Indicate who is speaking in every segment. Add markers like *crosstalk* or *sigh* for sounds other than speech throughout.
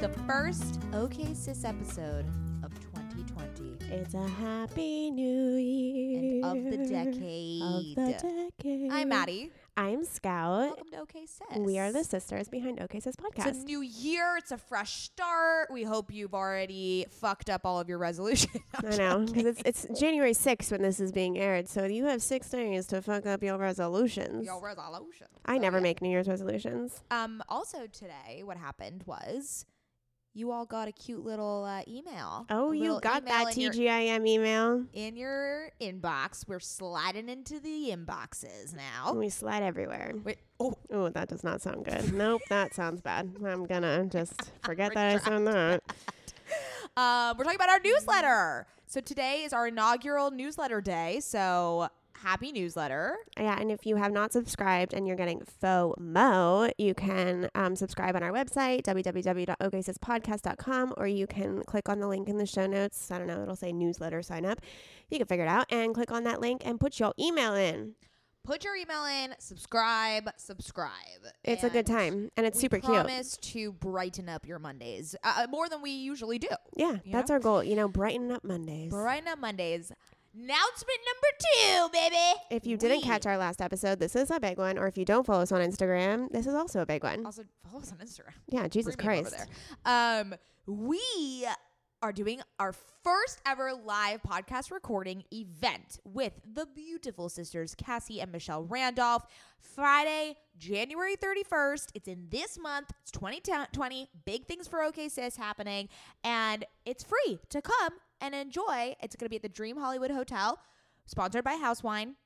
Speaker 1: The first OK Sis episode of 2020.
Speaker 2: It's a happy new year.
Speaker 1: And of the decade.
Speaker 2: Of the decade.
Speaker 1: I'm Maddie.
Speaker 2: I'm Scout.
Speaker 1: Welcome to OK Sis.
Speaker 2: We are the sisters behind OK Sis podcast.
Speaker 1: It's a new year. It's a fresh start. We hope you've already fucked up all of your resolutions. *laughs*
Speaker 2: I know because it's it's January 6th when this is being aired, so you have six days to fuck up your resolutions.
Speaker 1: Your resolutions.
Speaker 2: I so never yeah. make New Year's resolutions.
Speaker 1: Um. Also today, what happened was you all got a cute little uh, email.
Speaker 2: Oh, you got that TGIM email
Speaker 1: in your inbox. We're sliding into the inboxes now.
Speaker 2: We slide everywhere.
Speaker 1: Wait, oh,
Speaker 2: oh, that does not sound good. nope, that *laughs* sounds bad. I'm gonna just *laughs* forget that I said that.
Speaker 1: Um, *laughs* we're talking about our newsletter. So today is our inaugural newsletter day. So happy newsletter.
Speaker 2: Yeah, and if you have not subscribed and you're getting FOMO, you can um, subscribe on our website, www.oksispodcast.com, or you can click on the link in the show notes. I don't know, it'll say newsletter sign up. You can figure it out and click on that link and put your email in.
Speaker 1: Put your email in, subscribe, subscribe.
Speaker 2: It's and a good time, and it's super cute.
Speaker 1: Promise to brighten up your Mondays uh, more than we usually do.
Speaker 2: Yeah, that's know? our goal. You know, brighten up Mondays.
Speaker 1: Brighten up Mondays. Announcement number two, baby.
Speaker 2: If you didn't catch our last episode, this is a big one. Or if you don't follow us on Instagram, this is also a big one.
Speaker 1: Also, follow us on Instagram.
Speaker 2: Yeah, Jesus Christ.
Speaker 1: Um, we are doing our first ever live podcast recording event with the beautiful sisters Cassie and Michelle Randolph. Friday, January 31st. It's in this month. It's 2020. Big things for OK Sis happening. And it's free to come and enjoy. It's going to be at the Dream Hollywood Hotel, sponsored by House Wine.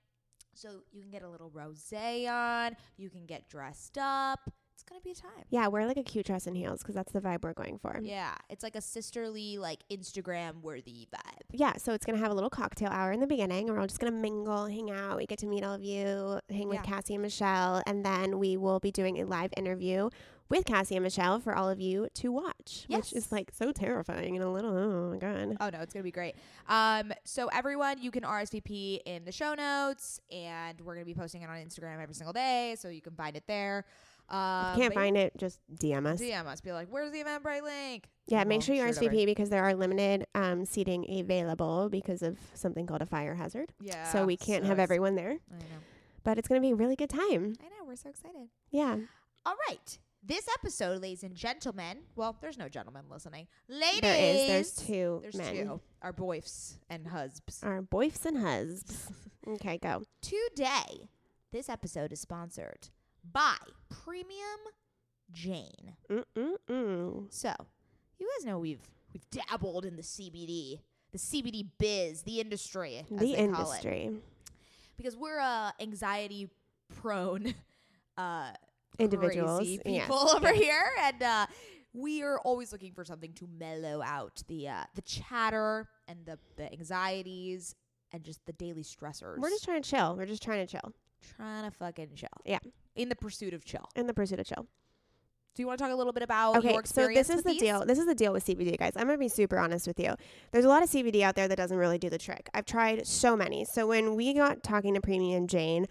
Speaker 1: So you can get a little rosé on, you can get dressed up. It's gonna be a time.
Speaker 2: Yeah, wear like a cute dress and heels because that's the vibe we're going for.
Speaker 1: Yeah, it's like a sisterly, like Instagram worthy vibe.
Speaker 2: Yeah, so it's gonna have a little cocktail hour in the beginning, and we're all just gonna mingle, hang out. We get to meet all of you, hang with Cassie and Michelle, and then we will be doing a live interview with Cassie and Michelle for all of you to watch, yes. which is like so terrifying and a little, oh my God.
Speaker 1: Oh no, it's to be great. Um, so everyone, you can RSVP in the show notes and we're to be posting it on Instagram every single day. So you can find it there.
Speaker 2: Um, can't find it, just DM us.
Speaker 1: DM us. Be like, where's the Eventbrite link?
Speaker 2: Yeah, make sure you RSVP because there are limited um, seating available because of something called a fire hazard.
Speaker 1: Yeah.
Speaker 2: So we can't so have everyone there.
Speaker 1: I know.
Speaker 2: But it's going to be a really good time.
Speaker 1: I know. We're so excited.
Speaker 2: Yeah.
Speaker 1: All right. This episode, ladies and gentlemen, well, there's no gentlemen listening. Ladies,
Speaker 2: there is. There's two
Speaker 1: there's
Speaker 2: men.
Speaker 1: two. Our boyfs and husbands.
Speaker 2: Our boyfs and husbands. *laughs* okay, go.
Speaker 1: Today, this episode is sponsored by Premium Jane.
Speaker 2: Mm-mm-mm.
Speaker 1: So, you guys know we've we've dabbled in the CBD, the CBD biz, the industry,
Speaker 2: The
Speaker 1: they call it,
Speaker 2: industry.
Speaker 1: because we're uh, anxiety prone *laughs* uh,
Speaker 2: Individuals.
Speaker 1: crazy people *laughs* over here, and uh, we are always looking for something to mellow out the uh, the chatter and the the anxieties and just the daily stressors.
Speaker 2: We're just trying to chill. We're just trying to chill
Speaker 1: trying to fucking chill.
Speaker 2: Yeah.
Speaker 1: In the pursuit of chill.
Speaker 2: in the pursuit of chill.
Speaker 1: Do you want to talk a little bit about
Speaker 2: Okay,
Speaker 1: your
Speaker 2: so this is the
Speaker 1: these?
Speaker 2: deal. This is the deal with CBD, guys. I'm gonna be super honest with you. There's a lot of CBD out there that doesn't really do the trick. I've tried so many. So when we got talking to Premium Jane,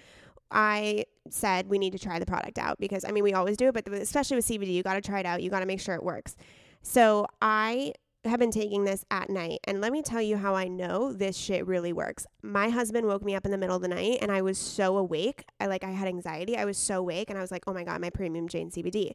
Speaker 2: I said we need to try the product out because I mean we always do it, but especially with CBD, you got to try it out. You got to make sure it works. So I have been taking this at night, and let me tell you how I know this shit really works. My husband woke me up in the middle of the night, and I was so awake. I like I had anxiety. I was so awake, and I was like, oh my god, my Premium Jane CBD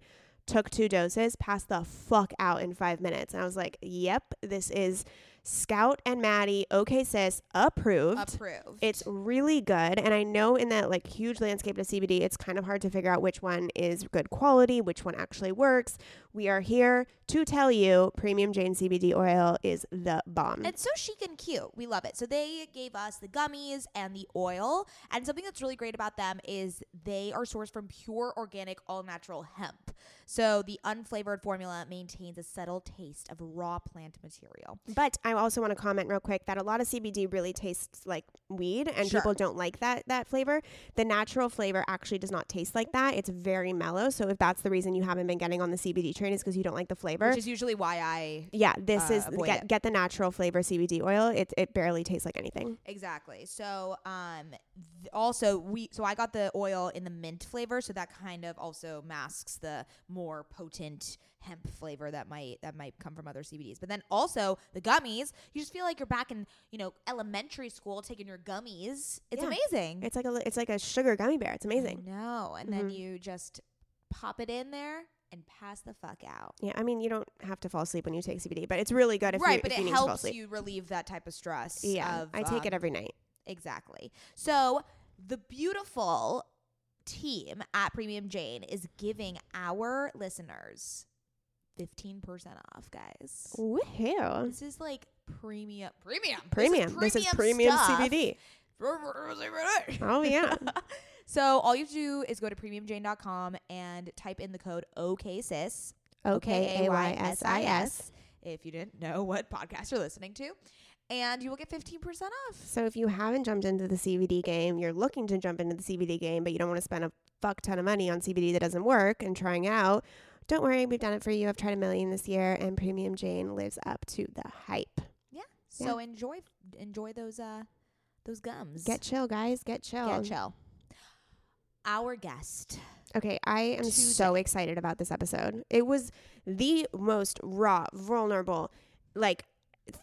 Speaker 2: took two doses, passed the fuck out in five minutes. And I was like, yep, this is Scout and Maddie, okay, sis, approved.
Speaker 1: Approved.
Speaker 2: It's really good. And I know in that like huge landscape of CBD, it's kind of hard to figure out which one is good quality, which one actually works. We are here to tell you Premium Jane CBD oil is the bomb.
Speaker 1: It's so chic and cute. We love it. So they gave us the gummies and the oil. And something that's really great about them is they are sourced from pure organic all natural hemp. So the unflavored formula maintains a subtle taste of raw plant material.
Speaker 2: But I also want to comment real quick that a lot of CBD really tastes like weed and
Speaker 1: Sure.
Speaker 2: people don't like that that flavor. The natural flavor actually does not taste like that. It's very mellow. So if that's the reason you haven't been getting on the CBD train is because you don't like the flavor.
Speaker 1: Which is usually why I
Speaker 2: yeah, this
Speaker 1: uh,
Speaker 2: is get
Speaker 1: it.
Speaker 2: get the natural flavor CBD oil. It it barely tastes like anything.
Speaker 1: Exactly. So, um, th- also we so I got the oil in the mint flavor, so that kind of also masks the more potent hemp flavor that might that might come from other CBDs. But then also the gummies, you just feel like you're back in you know elementary school taking your gummies. It's
Speaker 2: Yeah.
Speaker 1: amazing.
Speaker 2: It's like a it's like a sugar gummy bear. It's amazing.
Speaker 1: No, and then
Speaker 2: Mhm.
Speaker 1: you just pop it in there and pass the fuck out.
Speaker 2: Yeah, I mean you don't have to fall asleep when you take CBD, but it's really good if
Speaker 1: right,
Speaker 2: you,
Speaker 1: but
Speaker 2: if
Speaker 1: it
Speaker 2: you need to fall
Speaker 1: helps you relieve that type of stress.
Speaker 2: yeah,
Speaker 1: of,
Speaker 2: I take it
Speaker 1: um,
Speaker 2: every night.
Speaker 1: Exactly. So the beautiful team at Premium Jane is giving our listeners 15% off, guys.
Speaker 2: Woohoo!
Speaker 1: This is like premium premium.
Speaker 2: Premium. This is premium
Speaker 1: stuff.
Speaker 2: CBD. Oh yeah. *laughs*
Speaker 1: so all you have to do is go to premiumjane.com and type in the code OKSIS.
Speaker 2: Okay, A Y S I S.
Speaker 1: If you didn't know what podcast you're listening to, and you will get 15% off.
Speaker 2: So if you haven't jumped into the CBD game, you're looking to jump into the CBD game, but you don't want to spend a fuck ton of money on CBD that doesn't work and trying out. Don't worry, we've done it for you. I've tried a million this year, and Premium Jane lives up to the hype. Yeah.
Speaker 1: So enjoy enjoy those uh those gums.
Speaker 2: Get chill, guys. Get chill.
Speaker 1: Get chill. Our guest.
Speaker 2: Okay, I am so excited about this episode. It was the most raw, vulnerable, like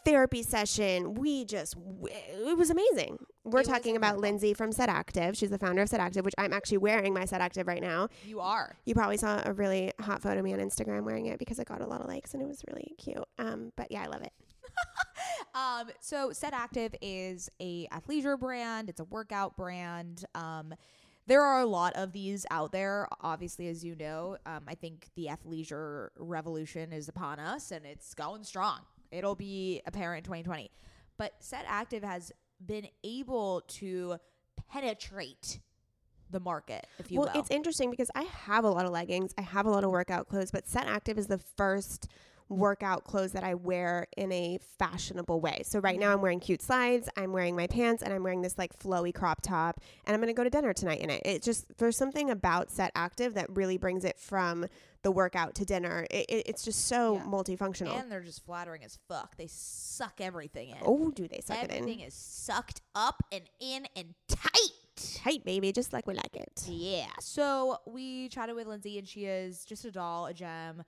Speaker 2: therapy session. We just, it was amazing. We're
Speaker 1: It
Speaker 2: talking about. Lindsey from Set Active. She's the founder of Set Active, which I'm actually wearing my Set Active right now.
Speaker 1: You are.
Speaker 2: You probably saw a really hot photo of me on Instagram wearing it because I got a lot of likes and it was really cute. Um, but yeah, I love it. *laughs*
Speaker 1: Um, so Set Active is a athleisure brand. It's a workout brand. Um, there are a lot of these out there. Obviously, as you know, um, I think the athleisure revolution is upon us, and it's going strong. It'll be apparent in 2020. But Set Active has been able to penetrate the market, if you
Speaker 2: well,
Speaker 1: will.
Speaker 2: it's interesting because I have a lot of leggings, I have a lot of workout clothes, but Set Active is the first workout clothes that I wear in a fashionable way. So right now I'm wearing cute slides, I'm wearing my pants, and I'm wearing this like flowy crop top, and I'm gonna go to dinner tonight in it. It just there's something about Set Active that really brings it from the workout to dinner. It, it, it's just so
Speaker 1: Yeah.
Speaker 2: multifunctional.
Speaker 1: and they're just flattering as fuck. They suck everything in.
Speaker 2: oh, do they suck
Speaker 1: Everything
Speaker 2: it in?
Speaker 1: Everything is sucked up and in and tight.
Speaker 2: Tight, baby, just like we like it.
Speaker 1: Yeah. So we chatted with Lindsey, and she is just a doll, a gem.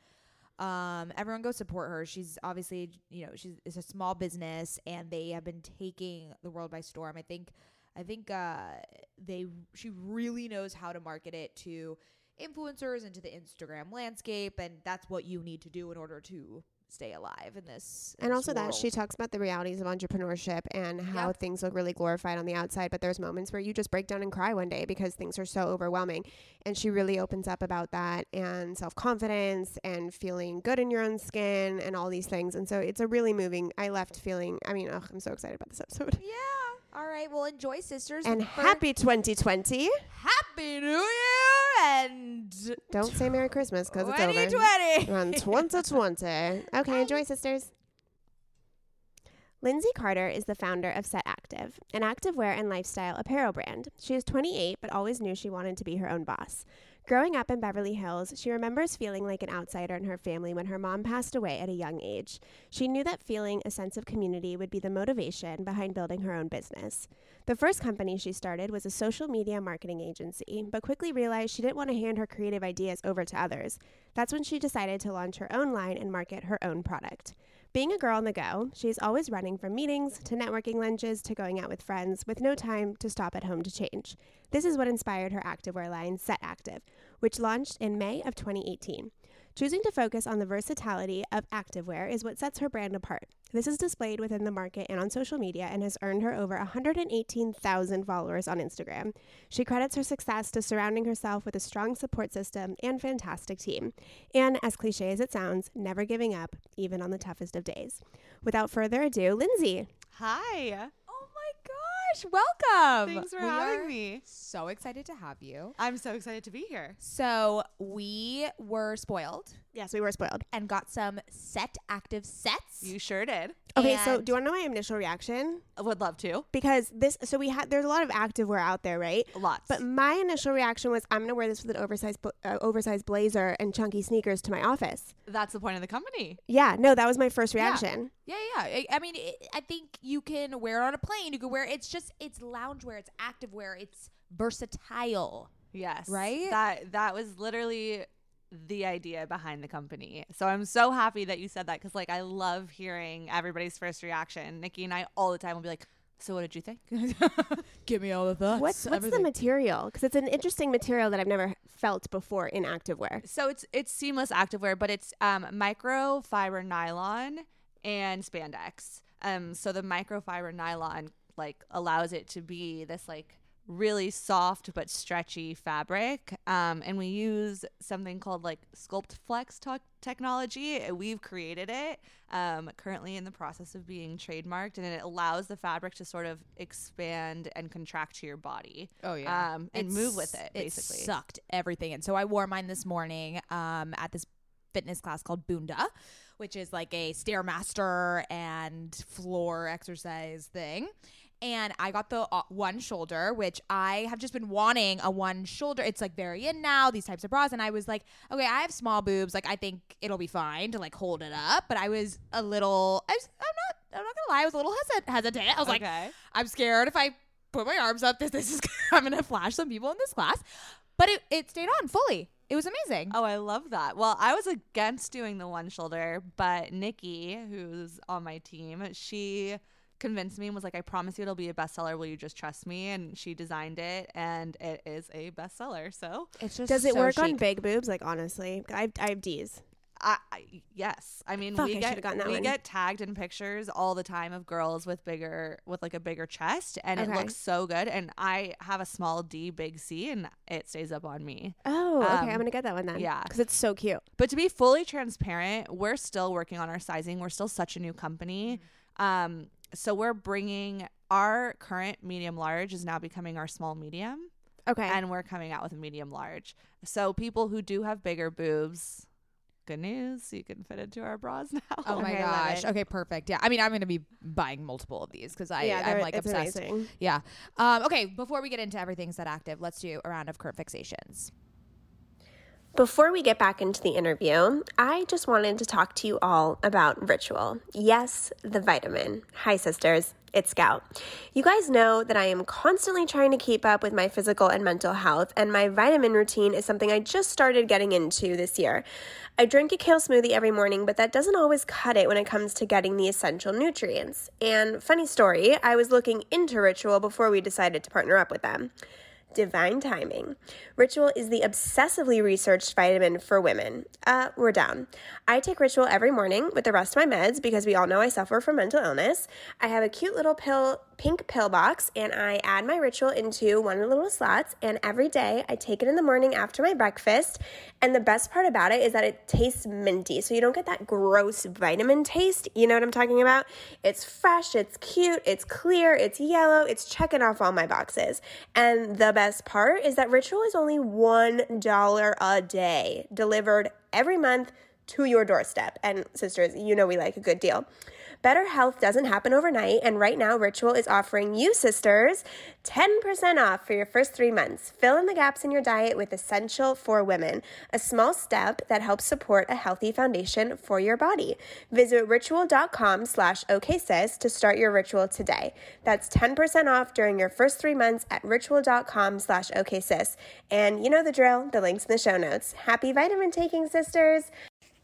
Speaker 1: Um, everyone go support her. She's obviously, you know, she's it's a small business, and they have been taking the world by storm. I think, I think, uh, they she really knows how to market it to influencers and to the Instagram landscape, and that's what you need to do in order to stay alive in this. in
Speaker 2: and
Speaker 1: this
Speaker 2: also that she talks about the realities of entrepreneurship and how
Speaker 1: Yep.
Speaker 2: things look really glorified on the outside but there's moments where you just break down and cry one day because things are so overwhelming and she really opens up about that and self-confidence and feeling good in your own skin and all these things and so it's a really moving i left feeling i mean ugh, i'm so excited about this episode *laughs*
Speaker 1: Yeah. All right. Well, enjoy, sisters.
Speaker 2: and happy 2020
Speaker 1: Happy New Year and
Speaker 2: don't say merry christmas because it's over
Speaker 1: 2020.
Speaker 2: We're on 2020. Okay, enjoy, sisters. Lindsey Carter is the founder of Set Active, an activewear and lifestyle apparel brand. She is 28, but always knew she wanted to be her own boss. Growing up in Beverly Hills, she remembers feeling like an outsider in her family when her mom passed away at a young age. She knew that feeling a sense of community would be the motivation behind building her own business. The first company she started was a social media marketing agency, but quickly realized she didn't want to hand her creative ideas over to others. That's when she decided to launch her own line and market her own product. Being a girl on the go, she's always running from meetings to networking lunches to going out with friends with no time to stop at home to change. This is what inspired her activewear line, Set Active, which launched in May of 2018. Choosing to focus on the versatility of activewear is what sets her brand apart. This is displayed within the market and on social media and has earned her over 118,000 followers on Instagram. She credits her success to surrounding herself with a strong support system and fantastic team. And as cliche as it sounds, never giving up, even on the toughest of days. Without further ado, Lindsey.
Speaker 3: Hi.
Speaker 1: Gosh. Welcome.
Speaker 3: Thanks for
Speaker 1: We
Speaker 3: having
Speaker 1: are
Speaker 3: me.
Speaker 1: So excited to have you.
Speaker 3: I'm so excited to be here.
Speaker 1: So, we were spoiled
Speaker 2: Yes, we were spoiled.
Speaker 1: and got some set active sets.
Speaker 3: You sure did.
Speaker 2: Okay, so do you want to know my initial reaction?
Speaker 3: I would love to.
Speaker 2: Because this, so we had, there's a lot of activewear out there, right?
Speaker 3: Lots.
Speaker 2: But my initial reaction was, I'm gonna wear this with an oversized, uh, oversized blazer and chunky sneakers to my office.
Speaker 3: that's the point of the company.
Speaker 2: Yeah, no, that was my first reaction.
Speaker 1: Yeah, yeah. I, I mean, it, I think you can wear it on a plane. You can wear it. it's just it's loungewear, it's activewear, it's versatile.
Speaker 3: Yes.
Speaker 1: Right?
Speaker 3: That that was literally the idea behind the company. So I'm so happy that you said that because like I love hearing everybody's first reaction. Nikki and I all the time will be like, "So what did you think?" *laughs*
Speaker 1: Give me all the thoughts.
Speaker 2: What's what's the material? Because it's an interesting material that I've never felt before in activewear.
Speaker 3: so it's it's seamless activewear, but it's um, microfiber nylon and spandex. Um, so the microfiber nylon like allows it to be this like really soft but stretchy fabric. Um, and we use something called like Sculpt Flex to- technology. We've created it. Um, currently in the process of being trademarked, and it allows the fabric to sort of expand and contract to your body.
Speaker 1: Oh
Speaker 3: Um, and move with it, basically.
Speaker 1: It sucked everything And So I wore mine this morning um, at this fitness class called Boonda, which is like a stairmaster and floor exercise thing. And I got the uh, one shoulder, which I have just been wanting a one shoulder. It's like very in now, these types of bras. And I was like, okay, I have small boobs. Like, I think it'll be fine to like hold it up. But I was a little, I was, I'm not, I'm not gonna lie, I was a little hesit- hesitant. I was like,
Speaker 3: Okay.
Speaker 1: I'm scared if I put my arms up, this, this is *laughs* I'm gonna flash some people in this class. But it, it stayed on fully. It was amazing.
Speaker 3: Oh, I love that. Well, I was against doing the one shoulder, but Nikki, who's on my team, she convinced me and was like, I promise you it'll be a bestseller. Will you just trust me? And she designed it and it is a bestseller. So
Speaker 1: It's just
Speaker 2: Does it
Speaker 1: so
Speaker 2: work on big boobs? Like honestly, I have, I have D's.
Speaker 3: I, I yes. I mean
Speaker 2: Fuck,
Speaker 3: we
Speaker 2: should've
Speaker 3: get we
Speaker 2: one.
Speaker 3: get tagged in pictures all the time of girls with bigger with like a bigger chest and it looks so good. And I have a small D big C and it stays up on me.
Speaker 2: Oh, okay.
Speaker 3: Um,
Speaker 2: I'm gonna get that one then.
Speaker 3: yeah.
Speaker 2: because it's so cute.
Speaker 3: But to be fully transparent, we're still working on our sizing. We're still such a new company. Um, so we're bringing our current medium large is now becoming our small medium,
Speaker 2: Okay.
Speaker 3: and we're coming out with a medium large. So people who do have bigger boobs, good news, you can fit into our bras *laughs* now.
Speaker 1: Oh my
Speaker 2: Okay,
Speaker 1: gosh. Okay, perfect. Yeah. I mean, I'm going to be buying multiple of these because I
Speaker 2: yeah,
Speaker 1: I'm like obsessed.
Speaker 2: amazing.
Speaker 1: Yeah. Um, okay, before we get into everything set active, let's do a round of current fixations.
Speaker 2: Before we get back into the interview, I just wanted to talk to you all about Ritual. Yes, the vitamin. Hi, sisters. It's Scout. You guys know that I am constantly trying to keep up with my physical and mental health, and my vitamin routine is something I just started getting into this year. I drink a kale smoothie every morning, but that doesn't always cut it when it comes to getting the essential nutrients. And funny story, I was looking into Ritual before we decided to partner up with them. Divine timing. Ritual is the obsessively researched vitamin for women. Uh, we're down. I take Ritual every morning with the rest of my meds because we all know I suffer from mental illness. I have a cute little pill, pink pill box, and I add my Ritual into one of the little slots. And every day I take it in the morning after my breakfast. And the best part about it is that it tastes minty, so you don't get that gross vitamin taste. You know what I'm talking about? It's fresh, it's cute, it's clear, it's yellow, it's checking off all my boxes. And the best part is that Ritual is only $1 a day delivered every month to your doorstep. And sisters, you know we like a good deal. Better health doesn't happen overnight, and right now Ritual is offering you sisters 10% off for your first three months. Fill in the gaps in your diet with Essential for Women, a small step that helps support a healthy foundation for your body. Visit ritual.com slash oksis to start your ritual today. That's 10% off during your first three months at ritual.com slash oksis. And you know the drill, the link's in the show notes. Happy vitamin taking, sisters!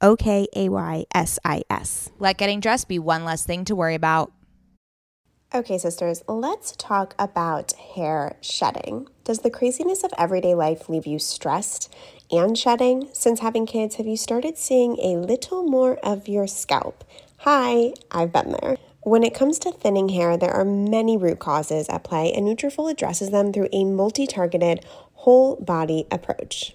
Speaker 2: O K A Y S I S.
Speaker 1: Let getting dressed be one less thing to worry about.
Speaker 2: Okay, sisters, let's talk about hair shedding. Does the craziness of everyday life leave you stressed, and shedding? Since having kids, have you started seeing a little more of your scalp? Hi, I've been there. When it comes to thinning hair, there are many root causes at play, and Nutrafol addresses them through a multi-targeted, whole body approach.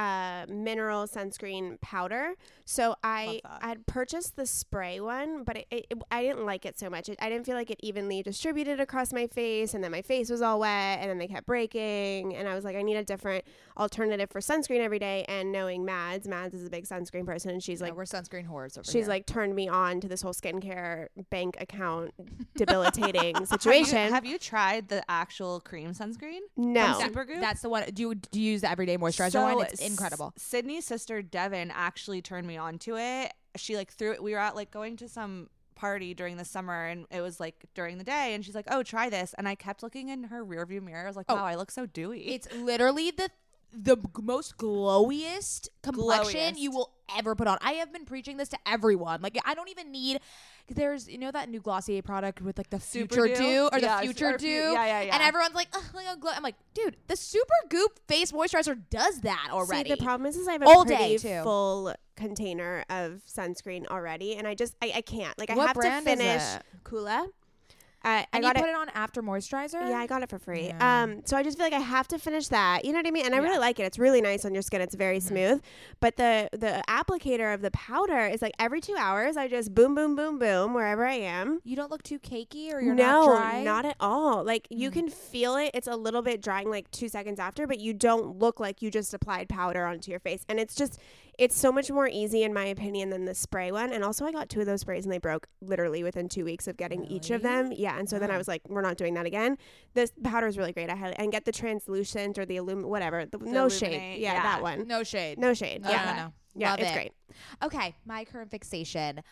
Speaker 2: uh, mineral sunscreen powder. So I I had purchased the spray one, but it, it, it- I didn't like it so much. It, I didn't feel like it evenly distributed across my face, and then my face was all wet, and then they kept breaking, and I was like, I need a different alternative for sunscreen every day. And knowing Mads, Mads is a big sunscreen person, and she's like.
Speaker 1: we're sunscreen whores over
Speaker 2: She's like turned me on to this whole skincare bank account *laughs* debilitating
Speaker 3: Have you-
Speaker 2: situation.
Speaker 3: Have you, tried the actual cream sunscreen?
Speaker 2: no,
Speaker 3: From Supergoop?
Speaker 1: That's the one. Do you, do you use the everyday moisturizer one? It's
Speaker 3: S-
Speaker 1: incredible.
Speaker 3: Sydney's sister Devin actually turned me on to it. She like threw it. We were at like going to some party during the summer, and it was like during the day, and she's like, "Oh, try this." And I kept looking in her rearview mirror. I was like,
Speaker 1: Oh.
Speaker 3: "Wow, I look so dewy."
Speaker 1: It's literally the the most glowiest complexion
Speaker 3: Glowiest.
Speaker 1: you will ever put on. I have been preaching this to everyone. Like I don't even need. There's you know that new Glossier product with like the
Speaker 3: Super
Speaker 1: Future
Speaker 3: Dew?
Speaker 1: Dew or
Speaker 3: Yeah,
Speaker 1: the Future Dew.
Speaker 3: yeah, yeah, yeah.
Speaker 1: And everyone's like, Ugh, like a glow. I'm like, dude, the Super Goop face moisturizer does that already.
Speaker 2: See, the problem is, is I have a
Speaker 1: All
Speaker 2: pretty
Speaker 1: day,
Speaker 2: full container of sunscreen already, and I just I, I can't. Like I
Speaker 1: What
Speaker 2: have to finish? Coola. I
Speaker 1: and
Speaker 2: got
Speaker 1: you put it on after moisturizer.
Speaker 2: Yeah, I got it for free.
Speaker 1: Yeah.
Speaker 2: Um, so I just feel like I have to finish that. You know what I mean? And I
Speaker 1: Yeah.
Speaker 2: really like it. It's really nice on your skin. It's very
Speaker 1: Mhm.
Speaker 2: smooth. But the the applicator of the powder is like every two hours. I just boom, boom, boom, boom wherever I am.
Speaker 1: You don't look too cakey, or you're
Speaker 2: no,
Speaker 1: not dry.
Speaker 2: at all. Like you
Speaker 1: Mm.
Speaker 2: can feel it. It's a little bit drying like two seconds after, but you don't look like you just applied powder onto your face. And it's just, it's so much more easy in my opinion than the spray one. And also, I got two of those sprays and they broke literally within two weeks of getting each of them. Yeah, and so then I was like, we're not doing that again. This powder is really great. I had and get the translucent or the illum whatever. The, no shade. Yeah,
Speaker 3: yeah.
Speaker 2: that one.
Speaker 1: No shade.
Speaker 2: No shade.
Speaker 1: No,
Speaker 2: yeah,
Speaker 1: no, no.
Speaker 2: yeah,
Speaker 1: Love
Speaker 2: it's
Speaker 1: it.
Speaker 2: great.
Speaker 1: Okay, my current fixation.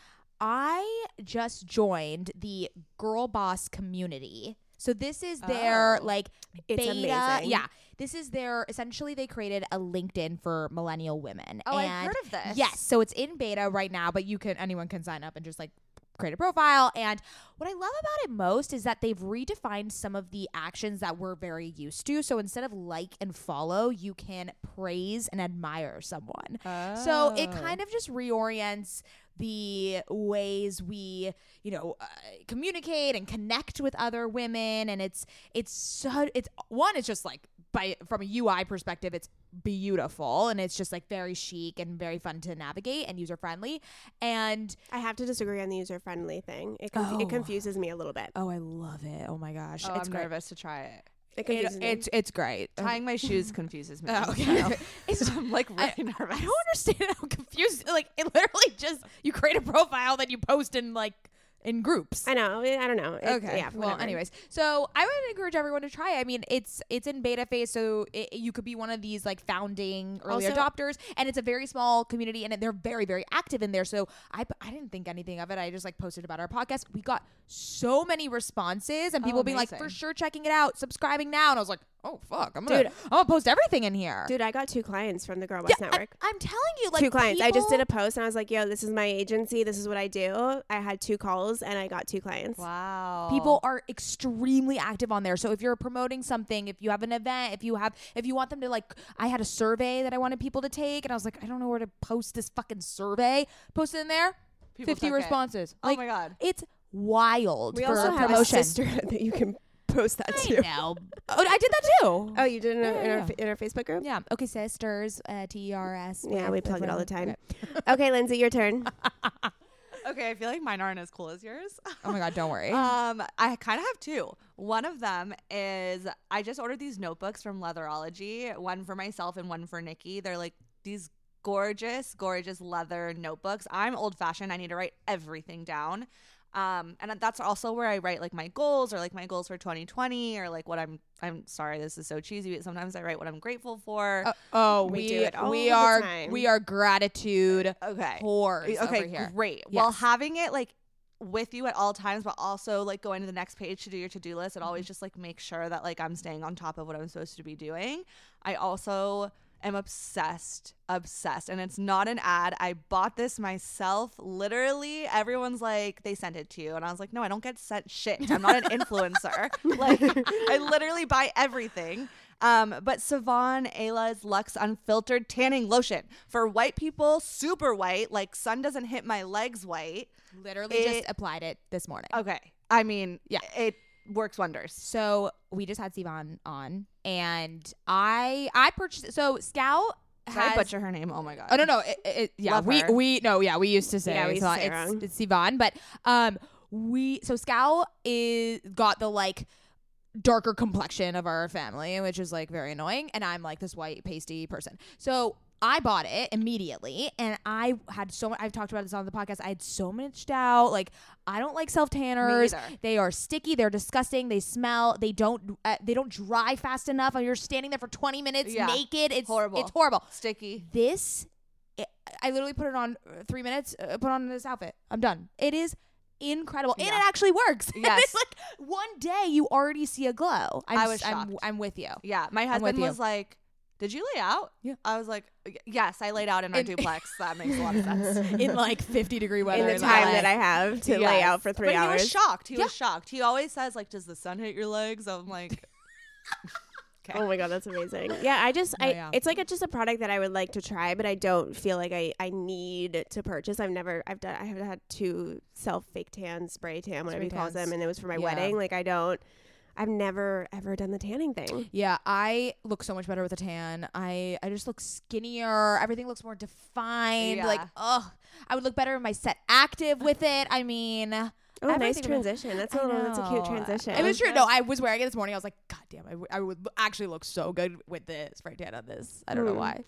Speaker 1: I just joined the Girl Boss community. So this is their
Speaker 3: Oh.
Speaker 1: like beta.
Speaker 2: amazing.
Speaker 1: Yeah, this is their essentially they created a LinkedIn for millennial women.
Speaker 3: oh, I've
Speaker 1: and
Speaker 3: heard of this.
Speaker 1: Yes, so it's in beta right now, but you can anyone can sign up and just like create a profile. And what I love about it most is that they've redefined some of the actions that we're very used to. So instead of like and follow, you can praise and admire someone. So it
Speaker 3: Oh.
Speaker 1: kind of just reorients the ways we, you know, uh, communicate and connect with other women and it's it's so it's one it's just like by from a UI perspective it's beautiful and it's just like very chic and very fun to navigate and user friendly and
Speaker 2: I have to disagree on the user friendly thing. It, conf-
Speaker 1: Oh.
Speaker 2: it confuses me a little bit.
Speaker 1: oh I love it. Oh my gosh.
Speaker 3: Oh,
Speaker 1: it's
Speaker 3: I'm
Speaker 1: great.
Speaker 3: nervous to try it.
Speaker 2: It confuses me.
Speaker 1: it's it's great. Uh-huh.
Speaker 3: Tying my shoes confuses me. *laughs*
Speaker 1: Oh, okay.
Speaker 3: so *laughs*
Speaker 1: It's- *laughs*
Speaker 3: I'm like
Speaker 1: I-
Speaker 3: nervous.
Speaker 1: I don't understand how confused. Like it literally just you create a profile that you post in like in groups.
Speaker 2: I know. Eh, I don't know. It-
Speaker 1: Okay.
Speaker 2: Yeah.
Speaker 1: well,
Speaker 2: whatever.
Speaker 1: anyways, so I would encourage everyone to try. it. I mean, it's it's in beta phase, so it, you could be one of these like founding early
Speaker 2: Also-
Speaker 1: adopters, and it's a very small community, and they're very very active in there. So I I didn't think anything of it. I just like posted about our podcast. We got so many responses, and
Speaker 3: Oh,
Speaker 1: people being like, for sure, checking it out, subscribing now, and I was like, oh fuck, I'm gonna
Speaker 2: Dude.
Speaker 1: I'm gonna post everything in here.
Speaker 2: Dude, I got two clients from the Girl Boss
Speaker 1: Yeah,
Speaker 2: Network.
Speaker 1: I'm telling you, like
Speaker 2: two clients. I just did a post and I was like, "Yo, this is my agency. This is what I do." I had two calls and I got two clients.
Speaker 3: Wow.
Speaker 1: People are extremely active on there. So if you're promoting something, if you have an event, if you have if you want them to like I had a survey that I wanted people to take and I was like, I don't know where to post this fucking survey. Post it in there.
Speaker 3: People
Speaker 1: 50
Speaker 3: took it.
Speaker 1: responses.
Speaker 3: Oh
Speaker 1: Like
Speaker 3: my god.
Speaker 1: it's wild
Speaker 2: We
Speaker 1: for
Speaker 2: also have
Speaker 1: promotion.
Speaker 2: a sister *laughs* that you can post that
Speaker 1: I
Speaker 2: to.
Speaker 1: know. *laughs* oh, I did that too.
Speaker 2: Oh, you did in, our,
Speaker 1: Yeah,
Speaker 2: in, our,
Speaker 1: yeah.
Speaker 2: fa- in our Facebook group?
Speaker 1: Yeah. Okay, sisters. Uh, T E R S.
Speaker 2: Yeah, we plug it all the time.
Speaker 1: Okay.
Speaker 2: Okay, Lindsey, your turn. *laughs*
Speaker 3: Okay, I feel like mine aren't as cool as yours. *laughs*
Speaker 1: Oh my god, don't worry.
Speaker 3: Um, I kind of have two. One of them is I just ordered these notebooks from Leatherology, one for myself and one for Nikki. They're like these gorgeous, gorgeous leather notebooks. I'm old fashioned. I need to write everything down. Um, and that's also where I write like my goals or like my goals for 2020 or like what I'm I'm sorry this is so cheesy but sometimes I write what I'm grateful for.
Speaker 1: Uh, oh,
Speaker 2: We
Speaker 1: we
Speaker 2: do it all
Speaker 1: we
Speaker 2: the
Speaker 1: are
Speaker 2: time.
Speaker 1: we are gratitude
Speaker 3: okay.
Speaker 1: whores
Speaker 3: okay, great. While
Speaker 1: Yes.
Speaker 3: having it like with you at all times, but also like going to the next page to do your to do list, it always
Speaker 1: Mm-hmm.
Speaker 3: just like makes sure that like I'm staying on top of what I'm supposed to be doing. I also am obsessed, obsessed, and it's not an ad. I bought this myself. Literally, everyone's like, they sent it to you, and I was like, no, I don't get sent shit. I'm not an *laughs* influencer. like, I literally buy everything. Um, but Sivan Ayla's Lux Unfiltered Tanning Lotion for white people, super white. Like sun doesn't hit my legs white.
Speaker 1: Literally
Speaker 3: It-
Speaker 1: just applied it this morning.
Speaker 3: Okay, I mean,
Speaker 1: Yeah.
Speaker 3: it works wonders.
Speaker 1: So we just had Sivan on, and I I purchased. So Scout has.
Speaker 3: I butcher her name? Oh my god.
Speaker 1: Oh no no it, it, yeah
Speaker 3: Love
Speaker 1: we
Speaker 3: her.
Speaker 1: we no yeah we used to say,
Speaker 2: Yeah, we say
Speaker 1: it's, it's Sivan but um we so Scout is got the like darker complexion of our family which is like very annoying and I'm like this white pasty person so I bought it immediately and I had so much I've talked about this on the podcast I had so much doubt like I don't like self tanners they are sticky they're disgusting they smell they don't uh, they don't dry fast enough and you're standing there for 20 minutes
Speaker 3: Yeah.
Speaker 1: naked it's
Speaker 3: Horrible.
Speaker 1: it's horrible
Speaker 3: Sticky.
Speaker 1: this I- I literally put it on uh, three minutes. Uh, put on this outfit. I'm done. It is incredible, and it actually works. *laughs*
Speaker 3: Yes.
Speaker 1: it's like one day you already see a glow. I'm,
Speaker 3: I was
Speaker 1: I'm. I'm with you.
Speaker 3: Yeah, my husband was like, "Did you lay out?"
Speaker 1: Yeah.
Speaker 3: I was like, "Yes, I laid out in our
Speaker 1: In-
Speaker 3: duplex." *laughs* That makes a lot of sense.
Speaker 1: In like 50 degree weather.
Speaker 2: In the
Speaker 1: in
Speaker 2: time
Speaker 1: LA.
Speaker 2: that I have to lay out for three
Speaker 3: but
Speaker 2: hours.
Speaker 3: He was shocked. He
Speaker 1: Yeah.
Speaker 3: was shocked. He always says like, "Does the sun hit your legs?" I'm like, *laughs*
Speaker 2: Oh my god, that's amazing. Yeah, I just I
Speaker 1: yeah.
Speaker 2: it's like a, just a product that I would like to try, but I don't feel like I I need to purchase. I've never I've done I have had two self fake tan, spray tan, whatever
Speaker 1: Spray
Speaker 2: he calls
Speaker 1: tans.
Speaker 2: them, and it was for my
Speaker 1: Yeah.
Speaker 2: wedding. Like I don't I've never ever done the tanning thing.
Speaker 1: Yeah, I look so much better with a tan. I I just look skinnier. Everything looks more defined. Like, oh, I would look better in my set active with it. I mean,
Speaker 2: Oh, nice transition. That's a little, that's a cute transition.
Speaker 1: It was true. No, I was wearing it this morning. I was like, God damn, I, w- I would l- actually look so good with this spray tan on this. I don't know
Speaker 2: Hmm.
Speaker 1: why.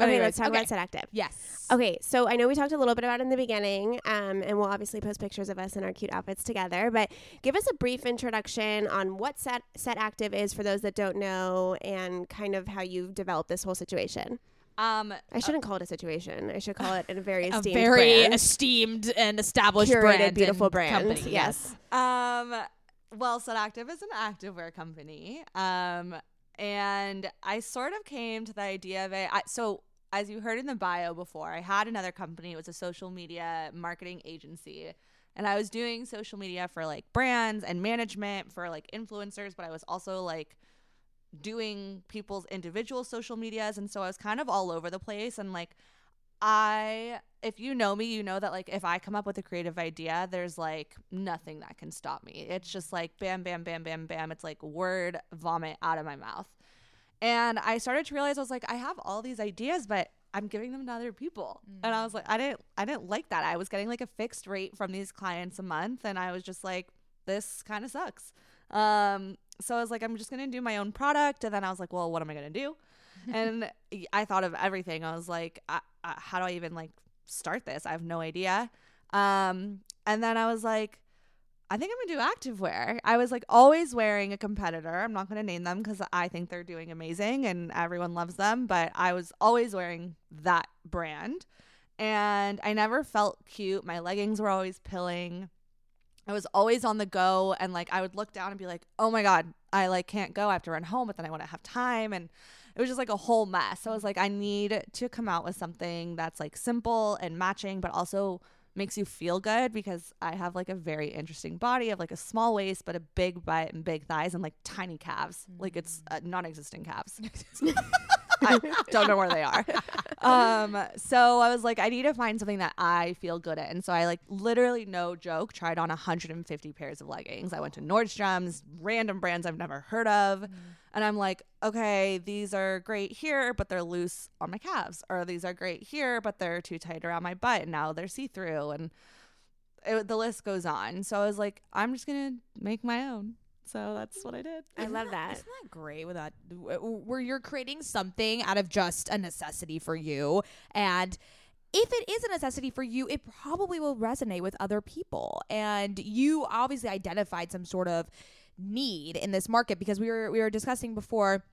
Speaker 2: Okay,
Speaker 1: anyways,
Speaker 2: let's talk
Speaker 1: okay.
Speaker 2: about Set Active.
Speaker 1: Yes.
Speaker 2: Okay, so I know we talked a little bit about it in the beginning, um, and we'll obviously post pictures of us in our cute outfits together. But give us a brief introduction on what Set Set Active is for those that don't know, and kind of how you've developed this whole situation.
Speaker 3: um,
Speaker 2: I shouldn't call it a situation. I should call it a very *laughs*
Speaker 1: A
Speaker 2: esteemed,
Speaker 1: very
Speaker 2: brand.
Speaker 1: esteemed and established
Speaker 2: Curated,
Speaker 1: brand,
Speaker 2: beautiful brand.
Speaker 1: Company.
Speaker 2: Yes.
Speaker 3: Um, well, Set Active is an activewear company. Um, and I sort of came to the idea of it. I, so, as you heard in the bio before, I had another company. It was a social media marketing agency. And I was doing social media for like brands and management for like influencers, but I was also like doing people's individual social medias. And so I was kind of all over the place. And like, I, if you know me, you know that like if I come up with a creative idea, there's like nothing that can stop me. It's just like bam, bam, bam, bam, bam. It's like word vomit out of my mouth. And I started to realize I was like, I have all these ideas, but I'm giving them to other people. And I was like, I didn't, I didn't like that. I was getting like a fixed rate from these clients a month, and I was just like, this kind of sucks. Um, so I was like, I'm just gonna do my own product, and then I was like, well, what am I gonna do? *laughs* and I thought of everything. I was like, I, I, how do I even like start this? I have no idea. Um, and then I was like, I think I'm gonna do activewear. I was like always wearing a competitor. I'm not gonna name them because I think they're doing amazing and everyone loves them. But I was always wearing that brand, and I never felt cute. My leggings were always pilling. I was always on the go, and like I would look down and be like, "Oh my god, I like can't go. I have to run home, but then I want to have time." And it was just like a whole mess. So I was like, I need to come out with something that's like simple and matching, but also makes you feel good because I have like a very interesting body. I have like a small waist, but a big butt and big thighs and like tiny calves. Like it's uh, non existent calves. *laughs* *laughs* I don't know where they are. Um, so I was like, I need to find something that I feel good at. And so I like literally no joke tried on 150 pairs of leggings. I went to Nordstrom's, random brands I've never heard of. Mm. And I'm like, okay, these are great here, but they're loose on my calves. Or these are great here, but they're too tight around my butt. And now they're see through. And it, the list goes on. So I was like, I'm just going to make my own. So that's what I did.
Speaker 2: I love *laughs* that.
Speaker 1: Isn't that great with that where you're creating something out of just a necessity for you and if it is a necessity for you, it probably will resonate with other people. And you obviously identified some sort of need in this market because we were we were discussing before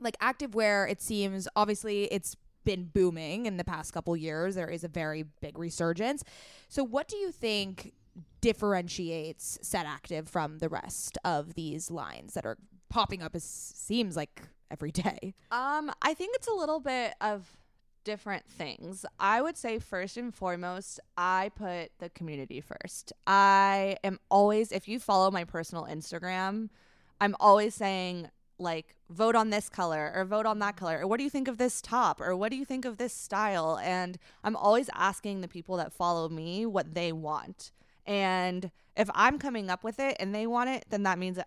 Speaker 1: like activewear it seems obviously it's been booming in the past couple years there is a very big resurgence so what do you think differentiates set active from the rest of these lines that are popping up as seems like every day
Speaker 3: um i think it's a little bit of different things. I would say first and foremost, I put the community first. I am always if you follow my personal Instagram, I'm always saying like vote on this color or vote on that color or what do you think of this top or what do you think of this style and I'm always asking the people that follow me what they want. And if I'm coming up with it and they want it, then that means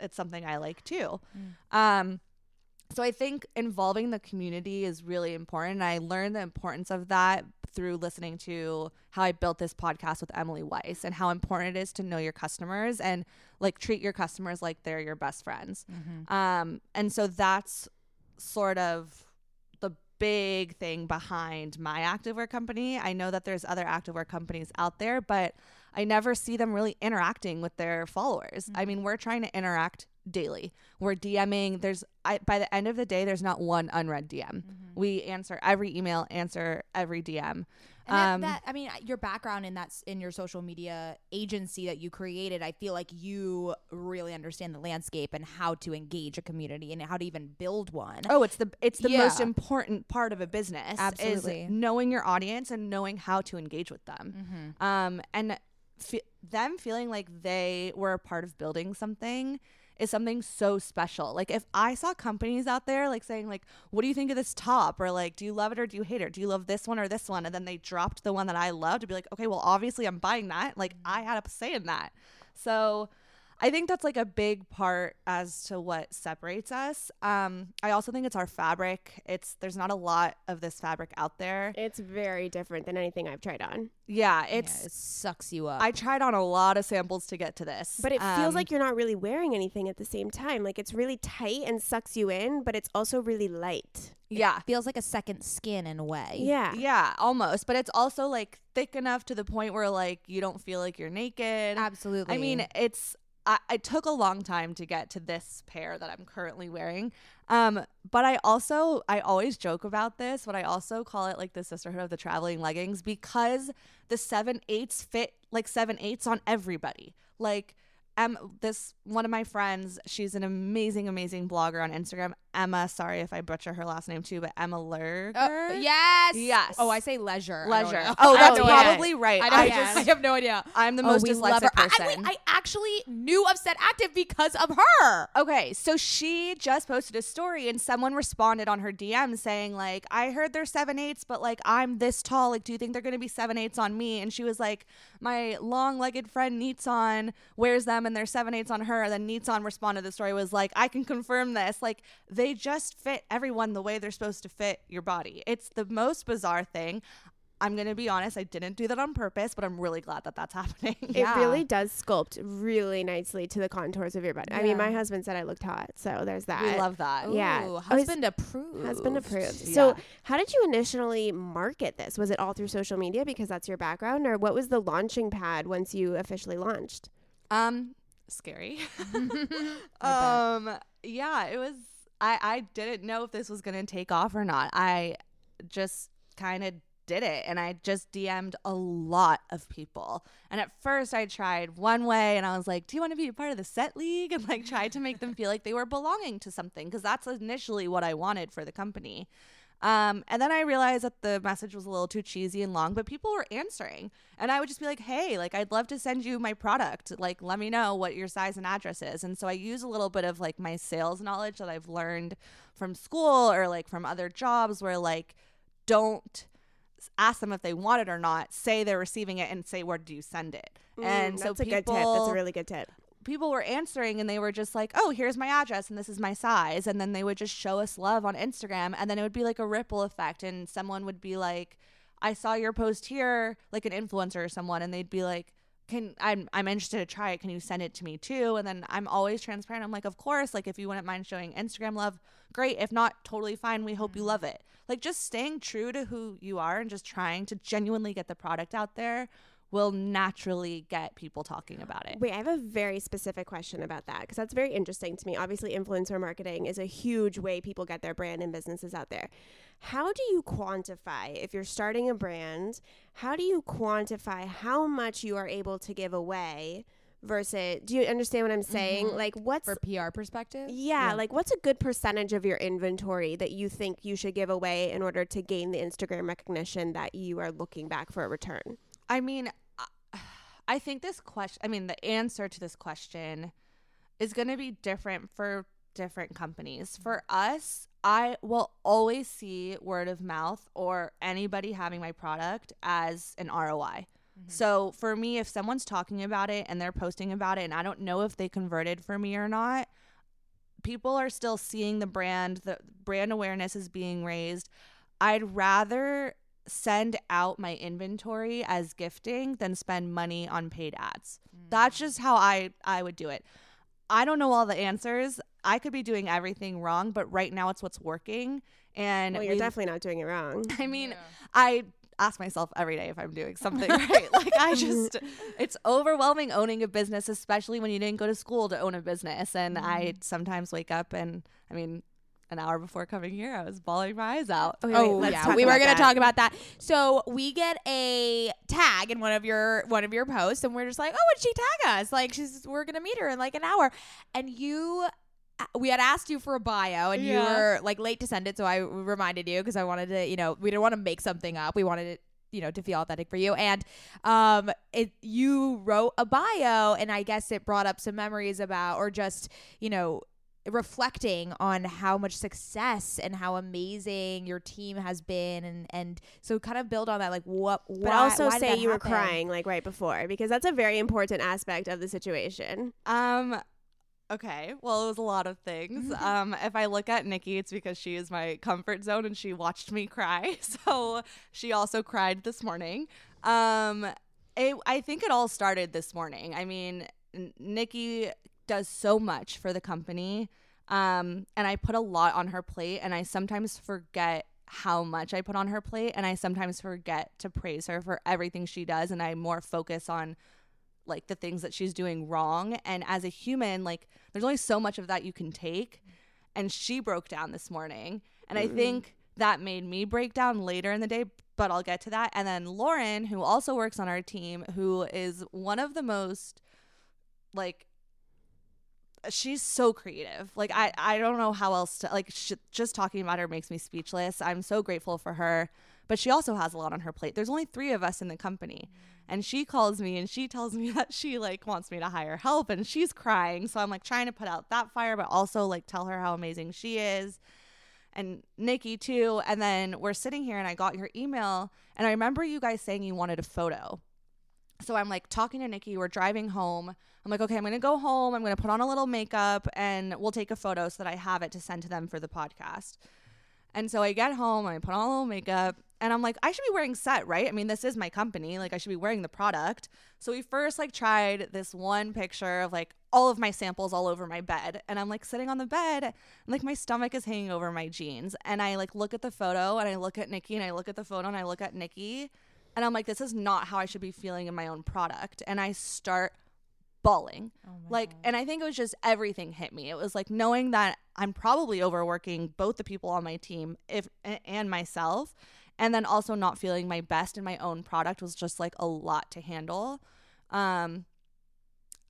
Speaker 3: it's something I like too. Mm. Um so I think involving the community is really important. I learned the importance of that through listening to how I built this podcast with Emily Weiss and how important it is to know your customers and like treat your customers like they're your best friends. Mm-hmm. Um, and so that's sort of the big thing behind my activewear company. I know that there's other activewear companies out there, but I never see them really interacting with their followers. Mm-hmm. I mean, we're trying to interact daily. We're DMing. There's I, by the end of the day, there's not one unread DM. Mm-hmm. We answer every email, answer every DM.
Speaker 1: And that, um, that, I mean, your background in that in your social media agency that you created, I feel like you really understand the landscape and how to engage a community and how to even build one.
Speaker 3: Oh, it's the it's the yeah. most important part of a business. Absolutely, knowing your audience and knowing how to engage with them. Mm-hmm. Um, and them feeling like they were a part of building something is something so special. Like if I saw companies out there like saying like, "What do you think of this top?" or like, "Do you love it or do you hate it? Do you love this one or this one?" and then they dropped the one that I loved to be like, "Okay, well, obviously I'm buying that." Like mm-hmm. I had a say in that. So I think that's like a big part as to what separates us. Um, I also think it's our fabric. It's there's not a lot of this fabric out there.
Speaker 2: It's very different than anything I've tried on.
Speaker 3: Yeah, it's
Speaker 1: yeah, it sucks you up.
Speaker 3: I tried on a lot of samples to get to this,
Speaker 2: but it um, feels like you're not really wearing anything at the same time. Like it's really tight and sucks you in, but it's also really light.
Speaker 3: Yeah.
Speaker 1: It feels like a second skin in a way.
Speaker 2: Yeah.
Speaker 3: Yeah, almost. But it's also like thick enough to the point where like you don't feel like you're naked.
Speaker 1: Absolutely.
Speaker 3: I mean, it's I, it took a long time to get to this pair that I'm currently wearing. Um, but I also I always joke about this, but I also call it like the sisterhood of the traveling leggings because the seven eights fit like seven eights on everybody. Like um, this one of my friends, she's an amazing, amazing blogger on Instagram. Emma, sorry if I butcher her last name too, but Emma Lurger. Uh,
Speaker 1: yes.
Speaker 3: Yes.
Speaker 1: Oh, I say leisure.
Speaker 3: Leisure. Oh, *laughs* that's
Speaker 1: oh,
Speaker 3: probably yeah. right.
Speaker 1: I, I just I have no idea.
Speaker 3: I'm the oh, most dyslexic person.
Speaker 1: I, I, I, actually knew of Set Active because of her.
Speaker 3: Okay, so she just posted a story and someone responded on her DM saying like, "I heard they're seven eights, but like I'm this tall. Like, do you think they're gonna be seven eights on me?" And she was like, "My long-legged friend Neatson wears them, and they're seven eights on her." And then Neatson responded to the story was like, "I can confirm this. Like, they just fit everyone the way they're supposed to fit your body. It's the most bizarre thing. I'm gonna be honest, I didn't do that on purpose, but I'm really glad that that's *laughs* happening.
Speaker 1: Yeah.
Speaker 2: It really does sculpt really nicely to the contours of your body. I mean, my husband said I looked hot, so there's that.
Speaker 3: we love that.
Speaker 2: Yeah.
Speaker 1: Ooh,
Speaker 2: Oh,
Speaker 1: husband approved.
Speaker 2: Husband approved.
Speaker 3: Yeah.
Speaker 2: So, how did you initially market this? Was it all through social media because that's your background, or what was the launching pad once you officially launched?
Speaker 3: Um, scary. *laughs* *laughs* Um, yeah, it was. I I didn't know if this was gonna take off or not. I just kind of did it, and I just DM'd a lot of people. And at first, I tried one way, and I was like, "Do you want to be a part of the set league?" *laughs* And like tried to make them feel like they were belonging to something because that's initially what I wanted for the company. Um, and then I realized that the message was a little too cheesy and long, but people were answering. And I would just be like, hey, like, I'd love to send you my product. Like, let me know what your size and address is. And so I use a little bit of like my sales knowledge that I've learned from school or like from other jobs where like, don't ask them if they want it or not. Say they're receiving it and say, where do you send it? and
Speaker 2: Mm,
Speaker 3: so
Speaker 2: that's a
Speaker 3: people,
Speaker 2: good tip. That's a really good tip.
Speaker 3: People were answering and they were just like, "Oh, here's my address and this is my size." And then they would just show us love on Instagram and then it would be like a ripple effect and someone would be like, "I saw your post here," like an influencer or someone and they'd be like, "Can I'm I'm interested to try it. Can you send it to me too?" And then I'm always transparent. I'm like, "Of course, like if you wouldn't mind showing Instagram love, great. If not, totally fine. We hope you mm-hmm. love it." Like just staying true to who you are and just trying to genuinely get the product out there will naturally get people talking about it.
Speaker 2: Wait, I have a very specific question about that because that's very interesting to me. Obviously, influencer marketing is a huge way people get their brand and businesses out there. How do you quantify if you're starting a brand? How do you quantify how much you are able to give away versus do you understand what I'm saying?
Speaker 1: Mhm.
Speaker 2: Like what's
Speaker 1: For PR perspective?
Speaker 2: yeah, like what's a good percentage of your inventory that you think you should give away in order to gain the Instagram recognition that you are looking back for a return?
Speaker 3: I mean, I- think this question, I mean, the answer to this question is going to be different for different companies. For us, I will always see word of mouth or anybody having my product as an ROI. Mm-hmm. So for me, if someone's talking about it and they're posting about it, and I don't know if they converted for me or not, people are still seeing the brand, the brand awareness is being raised. I'd rather send out my inventory as gifting than spend money on paid ads. Mm. That's just how I I would do it. I don't know all the answers. I could be doing everything wrong, but right now it's what's working. And
Speaker 2: Well, you're
Speaker 3: we-
Speaker 2: definitely not doing it wrong. *laughs*
Speaker 3: I mean, I ask myself every day if I'm doing *laughs* something right. *laughs* Like I just it's overwhelming owning a business, especially when you didn't go to school to own a business. And I mm. sometimes wake up and I mean, an hour before coming here, I was bawling my eyes out.
Speaker 2: Okay,
Speaker 1: Oh
Speaker 2: wait, let's
Speaker 1: yeah,
Speaker 2: talk
Speaker 1: we were gonna
Speaker 2: that.
Speaker 1: talk about that. So we get a tag in one of your one of your posts, and we're just like, "Oh, would she tag us? Like, she's we're gonna meet her in like an hour." And you, we had asked you for a bio, and you were like late to send it, so I reminded you because I wanted to, you know, we didn't want to make something up. We wanted it. You know, to feel authentic for you, and um, it you wrote a bio, and I guess it brought up some memories about, or just you know, reflecting on how much success and how amazing your team has been and and so kind of build on that like what
Speaker 2: But
Speaker 1: why,
Speaker 2: also
Speaker 1: why did
Speaker 2: say
Speaker 1: that
Speaker 2: you were crying like right before because that's a very important aspect of the situation.
Speaker 3: Um okay. Well, it was a lot of things. um if I look at Nikki, it's because she is my comfort zone and she watched me cry. *laughs* So she also cried this morning. Um it, I think it all started this morning. I mean, Nikki does so much for the company. Um and I put a lot on her plate and I sometimes forget how much I put on her plate and I sometimes forget to praise her for everything she does and I more focus on like the things that she's doing wrong and as a human like there's only so much of that you can take and she broke down this morning and i think that made me break down later in the day but i'll get to that and then lauren who also works on our team who is one of the most like she's so creative. Like i i don't know how else to like sh- just talking about her makes me speechless. I'm so grateful for her but she also has a lot on her plate. There's only three of us in the company and she calls me and she tells me *laughs* that she like wants me to hire help and she's crying. So i'm like trying to put out that fire but also like tell her how amazing she is and nikki too. And then we're sitting here and i got your email and i remember you guys saying you wanted a photo so i'm like talking to nikki we're driving home i'm like okay i'm gonna go home i'm gonna put on a little makeup and we'll take a photo so that i have it to send to them for the podcast and so I get home, I put on a little makeup, And I'm like, I should be wearing set, right? I mean, this is my company. Like, I should be wearing the product. So we first like tried this one picture of like all of my samples all over my bed. And I'm like sitting on the bed, and like my stomach is hanging over my jeans. And I like look at the photo and I look at Nikki and I look at the photo and I look at Nikki. And I'm like, this is not how I should be feeling in my own product. And I start bawling. like, and I think it was just everything hit me. It was like knowing that I'm probably overworking both the people on my team if and myself and then also not feeling my best in my own product was just like a lot to handle. Um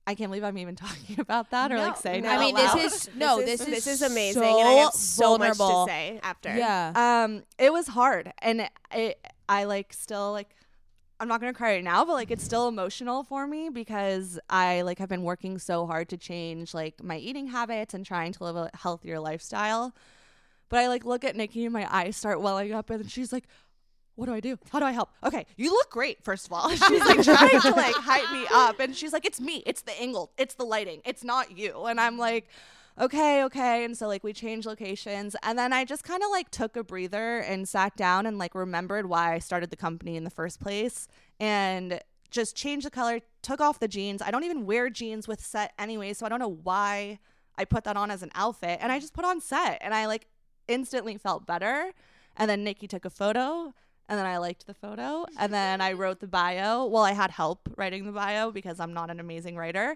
Speaker 3: I can't believe I'm even *laughs* talking about that or like saying
Speaker 2: no.
Speaker 3: it
Speaker 1: I
Speaker 3: out
Speaker 1: mean,
Speaker 3: loud.
Speaker 1: this is no, this, is
Speaker 2: this is amazing,
Speaker 1: So
Speaker 2: and I have so
Speaker 1: vulnerable.
Speaker 2: much to say after.
Speaker 1: Yeah.
Speaker 3: um it was hard and it, I like still like I'm not gonna cry right now, but like it's still emotional for me because I like have been working so hard to change like my eating habits and trying to live a healthier lifestyle. But I like look at Nikki and my eyes start welling up and she's like, What do I do? How do I help? Okay, you look great, first of all. *laughs* She's like trying to like hype me up and she's like, It's me, it's the angle, it's the lighting, it's not you. And I'm like, okay, okay. And so like we changed locations and then I just kind of like took a breather and sat down and like remembered why I started the company in the first place and just changed the color, took off the jeans. I don't even wear jeans with set anyway, so I don't know why I put that on as an outfit and I just put on set and I like instantly felt better. And then Nikki took a photo and then I liked the photo and then I wrote the bio. Well, I had help writing the bio because I'm not an amazing writer,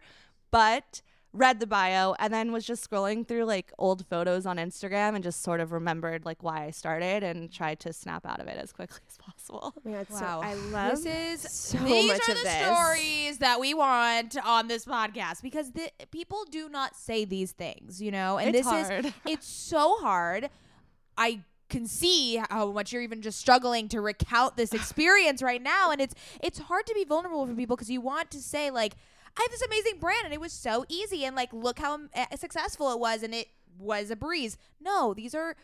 Speaker 3: but read the bio and then was just scrolling through like old photos on Instagram and just sort of remembered like why I started and tried to snap out of it as quickly as possible. *laughs*
Speaker 2: Oh God, so
Speaker 1: Wow.
Speaker 2: I love
Speaker 1: this is
Speaker 2: so
Speaker 1: these
Speaker 2: much
Speaker 1: are
Speaker 2: of
Speaker 1: the
Speaker 2: this.
Speaker 1: stories that we want on this podcast because the people do not say these things, you know. And
Speaker 3: It's
Speaker 1: this
Speaker 3: hard.
Speaker 1: is *laughs* it's so hard. I can see how much you're even just struggling to recount this experience right now and it's it's hard to be vulnerable for people because you want to say like I have this amazing brand and it was so easy and like look how um, successful it was and it was a breeze. No, these are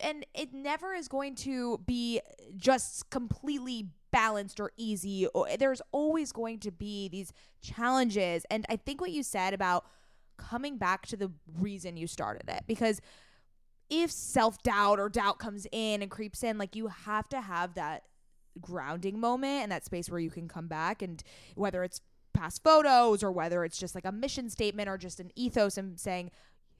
Speaker 1: and it never is going to be just completely balanced or easy there's always going to be these challenges and i think what you said about coming back to the reason you started it because if self-doubt or doubt comes in and creeps in like you have to have that grounding moment and that space where you can come back and whether it's past photos or whether it's just like a mission statement or just an ethos and saying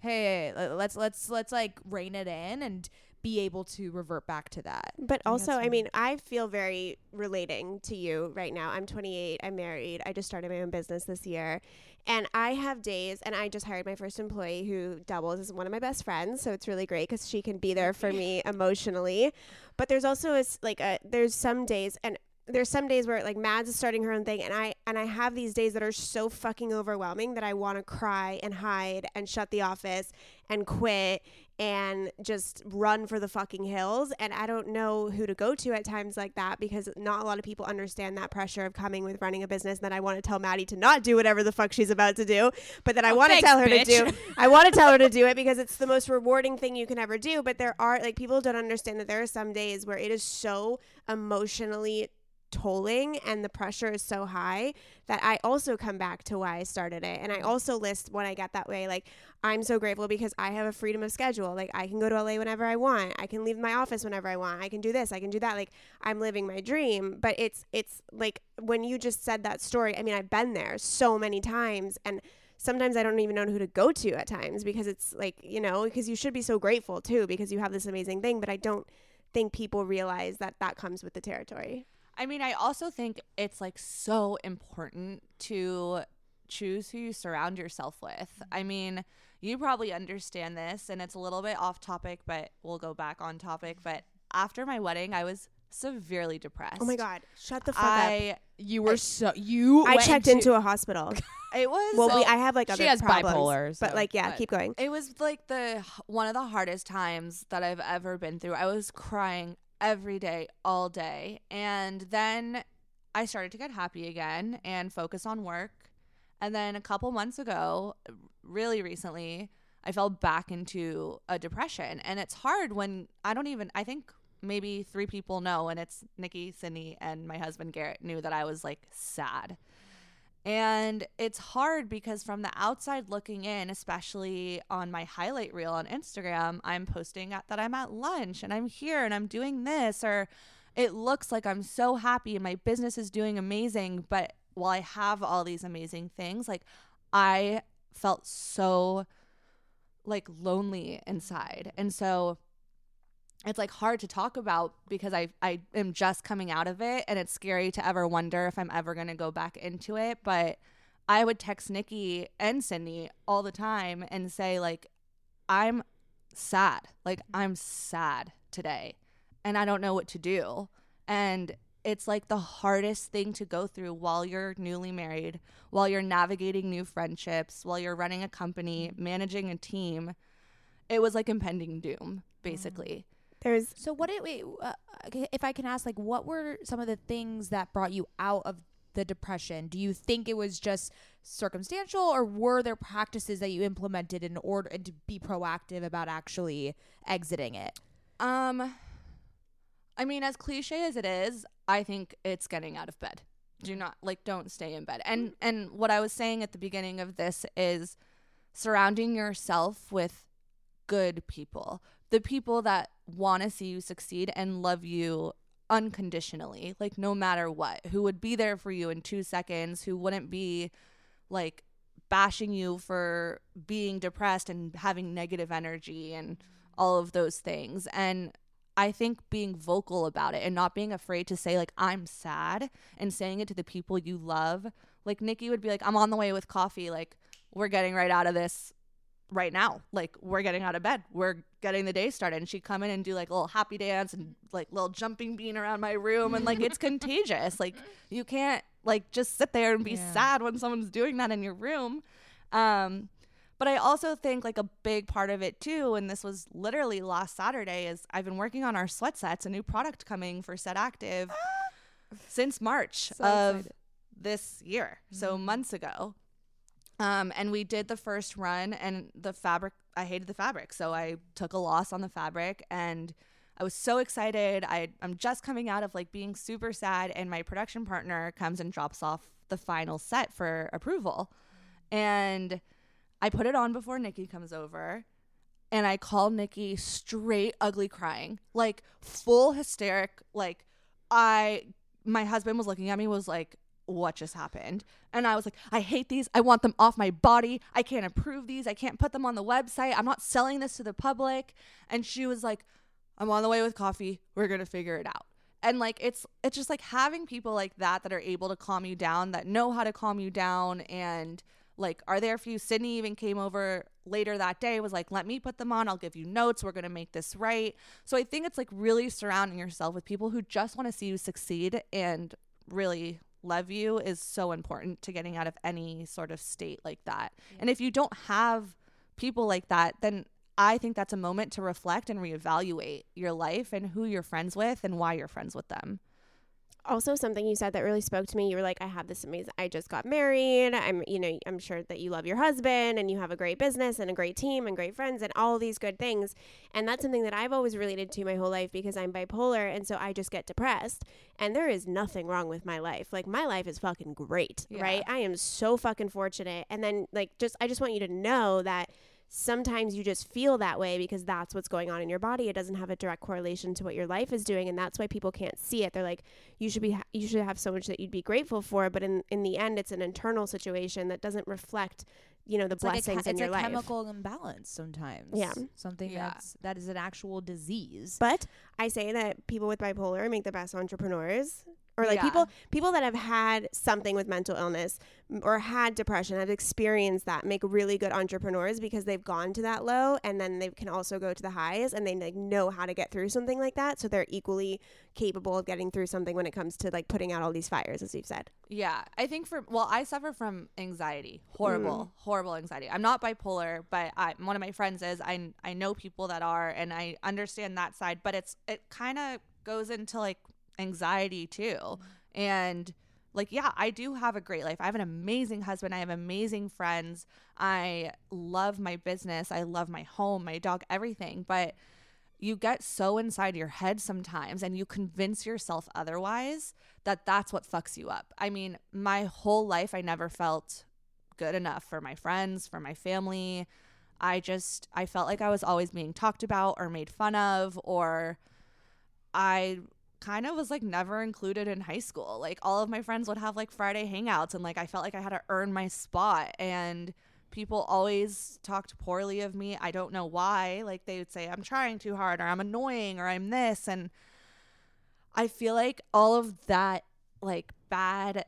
Speaker 1: hey let's let's let's like rein it in and be able to revert back to that
Speaker 2: But
Speaker 1: I
Speaker 2: also, I mean, I feel very relating to you right now. I'm 28. I'm married. I just started my own business this year. And I have days, and I just hired my first employee who doubles as one of my best friends. So it's really great because she can be there for me *laughs* emotionally. But there's also a, like a, there's some days, and there's some days where like Mads is starting her own thing and I and I have these days that are so fucking overwhelming that I want to cry and hide and shut the office and quit and just run for the fucking hills and I don't know who to go to at times like that because not a lot of people understand that pressure of coming with running a business and then I want to tell Maddie to not do whatever the fuck she's about to do but then I
Speaker 1: Oh,
Speaker 2: want to tell her
Speaker 1: bitch.
Speaker 2: to do I want to tell her to do it because it's the most rewarding thing you can ever do but there are like people don't understand that there are some days where it is so emotionally tolling and the pressure is so high that I also come back to why I started it. And I also list when I get that way, like, I'm so grateful because I have a freedom of schedule. Like, I can go to LA whenever I want. I can leave my office whenever I want. I can do this. I can do that. Like, I'm living my dream. But it's, it's like when you just said that story, I mean, I've been there so many times. And sometimes I don't even know who to go to at times because it's like, you know, because you should be so grateful too because you have this amazing thing. But I don't think people realize that that comes with the territory.
Speaker 3: I mean, I also think it's like so important to choose who you surround yourself with. Mm-hmm. I mean, you probably understand this and it's a little bit off topic, but we'll go back on topic. But after my wedding, I was severely depressed.
Speaker 2: Oh my God. Shut the fuck up.
Speaker 1: You were so you
Speaker 2: I
Speaker 1: went
Speaker 2: checked into a hospital. *laughs*
Speaker 3: it was
Speaker 2: Well, we, I have like other
Speaker 1: she has
Speaker 2: problems,
Speaker 1: bipolar
Speaker 2: but like yeah,
Speaker 1: but-
Speaker 2: keep going.
Speaker 3: It was like the one of the hardest times that I've ever been through. I was crying every day, all day. And then I started to get happy again and focus on work. And then a couple months ago, really recently, I fell back into a depression. And it's hard when I don't even, I think maybe three people know, and it's Nikki, Sydney, and my husband Garrett knew that I was like sad. And it's hard because from the outside looking in, especially on my highlight reel on Instagram, I'm posting at, that I'm at lunch and I'm here and I'm doing this or it looks like I'm so happy and my business is doing amazing, but while I have all these amazing things, like I felt so like lonely inside. And so it's like hard to talk about because I I am just coming out of it and it's scary to ever wonder if I'm ever going to go back into it, but I would text Nikki and Sydney all the time and say like I'm sad. Like I'm sad today and I don't know what to do. And it's like the hardest thing to go through while you're newly married, while you're navigating new friendships, while you're running a company, managing a team. It was like impending doom, mm. basically.
Speaker 2: There's
Speaker 1: So what it wait, uh, if I can ask like what were some of the things that brought you out of the depression? Do you think it was just circumstantial or were there practices that you implemented in order and to be proactive about actually exiting it?
Speaker 3: Um I mean as cliche as it is, I think it's getting out of bed. Do not like don't stay in bed. And and what I was saying at the beginning of this is surrounding yourself with good people. The people that want to see you succeed and love you unconditionally, like no matter what, who would be there for you in 2 seconds, who wouldn't be like bashing you for being depressed and having negative energy and all of those things. And I think being vocal about it and not being afraid to say like I'm sad and saying it to the people you love. Like Nikki would be like I'm on the way with coffee like we're getting right out of this right now. Like we're getting out of bed. We're getting the day started and she'd come in and do like a little happy dance and like little jumping bean around my room and like it's contagious. Like you can't like just sit there and be
Speaker 1: Yeah.
Speaker 3: sad when someone's doing that in your room. Um but I also think like a big part of it too, and this was literally last Saturday, is I've been working on our sweat sets, a new product coming for Set Active *gasps* since March
Speaker 1: So
Speaker 3: of
Speaker 1: excited.
Speaker 3: this year. So months ago. Um, and we did the first run and the fabric I hated the fabric. So I took a loss on the fabric and I was so excited. I I'm just coming out of like being super sad and my production partner comes and drops off the final set for approval. And I put it on before Nikki comes over and I called Nikki straight ugly crying, like full hysteric. Like I, my husband was looking at me, was like, "What just happened?" And I was like, "I hate these. I want them off my body. I can't approve these. I can't put them on the website. I'm not selling this to the public." And she was like, "I'm on the way with coffee. We're gonna figure it out." And like it's it's just like having people like that that are able to calm you down, that know how to calm you down, and like are there for you. Sydney even came over later that day, was like, let me put them on. I'll give you notes. We're gonna make this right. So I think it's like really surrounding yourself with people who just want to see you succeed and really love you is so important to getting out of any sort of state like that. And if you don't have people like that, then I think that's a moment to reflect and reevaluate your life and who you're friends with and why you're friends with them.
Speaker 2: Also something you said that really spoke to me. You were like, I have this amazing, I just got married. I'm, you know, I'm sure that you love your husband and you have a great business and a great team and great friends and all these good things. And that's something that I've always related to my whole life because I'm bipolar. And so I just get depressed. And there is nothing wrong with my life. Like, my life is fucking great,
Speaker 3: Yeah.
Speaker 2: right? I am so fucking fortunate. And then, like, just, I just want you to know that sometimes you just feel that way because that's what's going on in your body. It doesn't have a direct correlation to what your life is doing, and that's why people can't see it. They're like, you should be, ha- you should have so much that you'd be grateful for, but in in the end, it's an internal situation that doesn't reflect, you know, the
Speaker 1: It's like a,
Speaker 2: blessings
Speaker 1: che-
Speaker 2: in
Speaker 1: it's a chemical imbalance sometimes.
Speaker 2: Yeah.
Speaker 1: Something
Speaker 3: Yeah.
Speaker 1: that's that is an actual disease.
Speaker 2: But I say that people with bipolar make the best entrepreneurs. Or like
Speaker 3: Yeah.
Speaker 2: people people that have had something with mental illness or had depression, have experienced that, make really good entrepreneurs because they've gone to that low and then they can also go to the highs and they like know how to get through something like that. So they're equally capable of getting through something when it comes to like putting out all these fires, as you've said.
Speaker 3: Yeah, I think for well, I suffer from anxiety, horrible, mm. horrible anxiety. I'm not bipolar, but I, one of my friends is. I I know people that are, and I understand that side. But it's it kind of goes into like anxiety too, and like yeah, I do have a great life. I have an amazing husband. I have amazing friends. I love my business. I love my home, my dog, everything. But you get so inside your head sometimes and you convince yourself otherwise that that's what fucks you up. I mean, my whole life I never felt good enough for my friends, for my family. I just I felt like I was always being talked about or made fun of or I kind of was like never included in high school. Like all of my friends would have like Friday hangouts and like I felt like I had to earn my spot and people always talked poorly of me. I don't know why. Like they would say I'm trying too hard or I'm annoying or I'm this and I feel like all of that like bad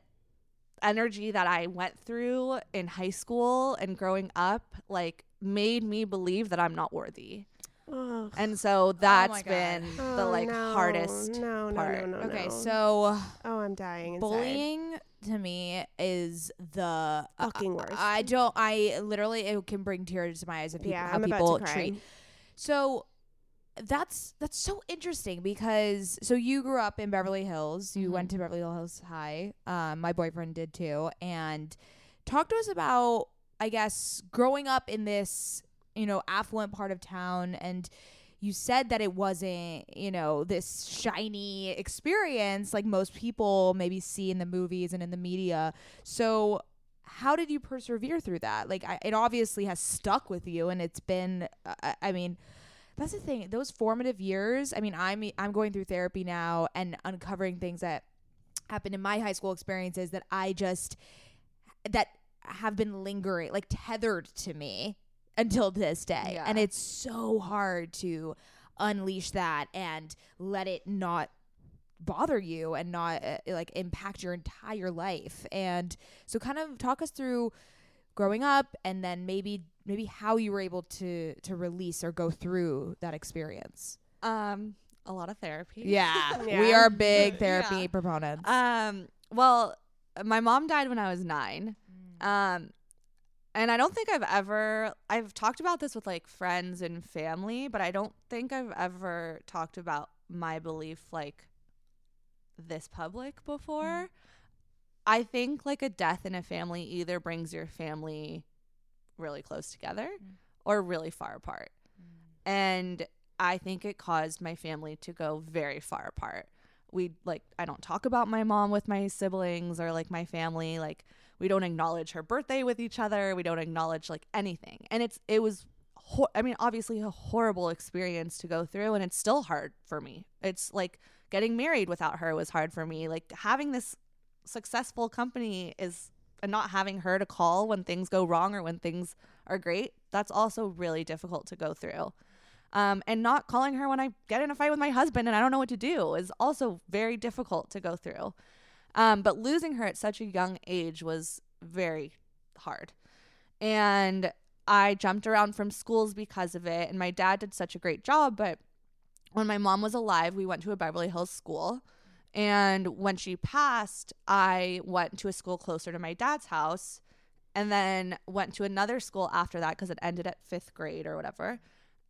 Speaker 3: energy that I went through in high school and growing up like made me believe that I'm not worthy.
Speaker 2: Ugh.
Speaker 3: And so that's
Speaker 1: my God.
Speaker 3: been the
Speaker 2: Oh,
Speaker 3: like
Speaker 2: no,
Speaker 3: hardest
Speaker 2: No, no,
Speaker 3: part.
Speaker 2: no, no,
Speaker 1: Okay,
Speaker 2: no.
Speaker 1: so
Speaker 2: oh, I'm dying. Inside.
Speaker 1: bullying to me is the
Speaker 2: Fucking worst.
Speaker 1: I don't. I literally it can bring tears to my eyes of people,
Speaker 2: yeah,
Speaker 1: how
Speaker 2: I'm
Speaker 1: people
Speaker 2: about to cry.
Speaker 1: treat. So that's that's so interesting because so you grew up in Beverly Hills. You went to Beverly Hills High. Um, my boyfriend did too. And talk to us about I guess growing up in this you know affluent part of town and. You said that it wasn't, you know, this shiny experience like most people maybe see in the movies and in the media. So, how did you persevere through that? Like, I, it obviously has stuck with you, and it's been. Uh, mean, that's the thing. Those formative years. I mean, I'm I'm going through therapy now and uncovering things that happened in my high school experiences that I just that have been lingering, like tethered to me until this day,
Speaker 3: Yeah.
Speaker 1: and it's so hard to unleash that and let it not bother you and not uh, like impact your entire life and so kind of talk us through growing up and then maybe maybe how you were able to to release or go through that experience
Speaker 3: Um a lot of therapy.
Speaker 1: yeah, *laughs*
Speaker 2: Yeah.
Speaker 1: we are big *laughs* therapy
Speaker 3: Yeah.
Speaker 1: proponents
Speaker 3: Um well, my mom died when I was 9. Um and I don't think I've ever I've talked about this with like friends and family, but I don't think I've ever talked about my belief like this public before. Mm. I think like a death in a family either brings your family really close together mm. or really far apart. Mm. And I think it caused my family to go very far apart. We like I don't talk about my mom with my siblings or like my family like we don't acknowledge her birthday with each other. We don't acknowledge like anything. And it's it was hor- I mean obviously a horrible experience to go through and it's still hard for me. It's like getting married without her was hard for me. Like having this successful company is and not having her to call when things go wrong or when things are great, that's also really difficult to go through. Um, and not calling her when I get in a fight with my husband and I don't know what to do is also very difficult to go through. Um, but losing her at such a young age was very hard. And I jumped around from schools because of it. And my dad did such a great job. But when my mom was alive, we went to a Beverly Hills school. And when she passed, I went to a school closer to my dad's house and then went to another school after that because it ended at fifth grade or whatever.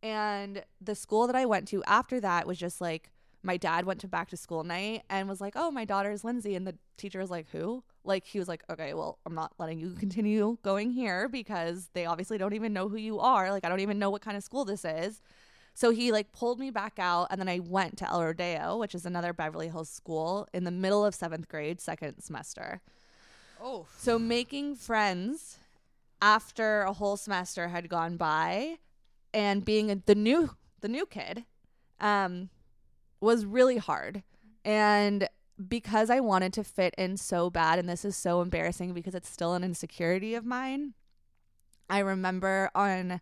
Speaker 3: And the school that I went to after that was just like my dad went to back to school night and was like, "Oh, my daughter's Lindsey," and the teacher was like, "Who?" Like he was like, "Okay, well, I'm not letting you *laughs* continue going here because they obviously don't even know who you are. Like I don't even know what kind of school this is." So he like pulled me back out, and then I went to El Rodeo, which is another Beverly Hills school, in the middle of seventh grade, second semester.
Speaker 1: oh
Speaker 3: So making friends after a whole semester had gone by and being a, the new the new kid um was really hard. And because I wanted to fit in so bad and this is so embarrassing because it's still an insecurity of mine. I remember on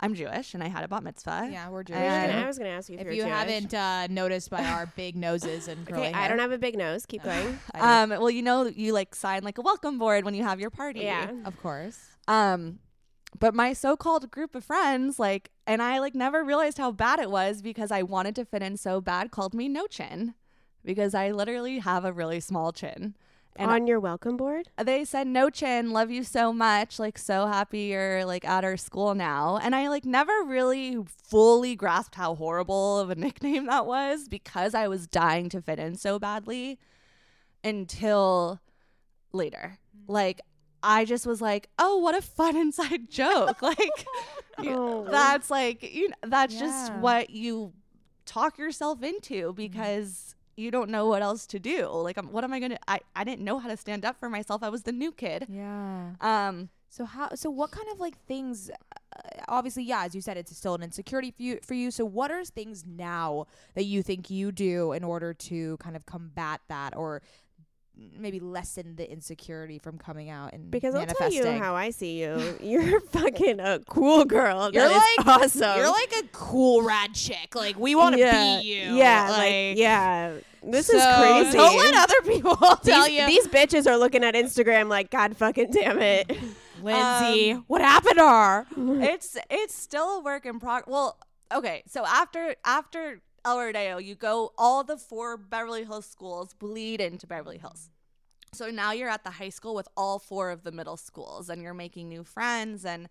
Speaker 3: I'm Jewish and I had a bat mitzvah.
Speaker 1: yeah we're Jewish
Speaker 2: I was
Speaker 3: And-
Speaker 2: gonna- I was going to ask you if,
Speaker 1: if
Speaker 2: you're
Speaker 1: you
Speaker 2: Jewish.
Speaker 1: haven't uh, noticed by our big noses and curly
Speaker 2: Okay, I
Speaker 1: hair.
Speaker 2: don't have a big nose. Keep *laughs* going.
Speaker 3: Um well you know you like sign like a welcome board when you have your party.
Speaker 2: Yeah.
Speaker 1: of course
Speaker 3: Um, but my so-called group of friends, like, and I like never realized how bad it was because I wanted to fit in so bad, called me no chin, because I literally have a really small chin. And
Speaker 2: On your welcome board?
Speaker 3: they said no chin, love you so much, like so happy you're like at our school now. And I like never really fully grasped how horrible of a *laughs* nickname that was because I was dying to fit in so badly until later. Mm. Like I just was like, "Oh, what a fun *laughs* inside joke." like *laughs*
Speaker 2: Oh.
Speaker 3: that's like you know, that's just what you talk yourself into because you don't know what else to do. Like, what am I gonna? I I didn't know how to stand up for myself. I was the new kid.
Speaker 1: yeah
Speaker 3: Um,
Speaker 1: So how? So what kind of like things? Uh, obviously, yeah, as you said, it's still an insecurity for you. For you, so what are things now that you think you do in order to kind of combat that, or maybe lessen the insecurity from coming out and
Speaker 2: Because I'll tell you how I see you. You're *laughs* fucking a cool girl.
Speaker 1: You're
Speaker 2: That is
Speaker 1: like-
Speaker 2: awesome.
Speaker 1: You're like a cool rad chick. Like we want to
Speaker 2: yeah,
Speaker 1: be you.
Speaker 2: Yeah,
Speaker 1: like,
Speaker 2: like, yeah. This
Speaker 1: so
Speaker 2: is crazy.
Speaker 1: Don't let other people *laughs* tell
Speaker 2: these,
Speaker 1: you,
Speaker 2: these bitches are looking at Instagram like, God fucking damn it. *laughs*
Speaker 1: Lindsey,
Speaker 3: Um,
Speaker 1: what happened to her?
Speaker 3: it's it's still a work in progress. Well, okay, so after after El you go all the four Beverly Hills schools bleed into Beverly Hills. So now you're at the high school with all four of the middle schools, and you're making new friends, and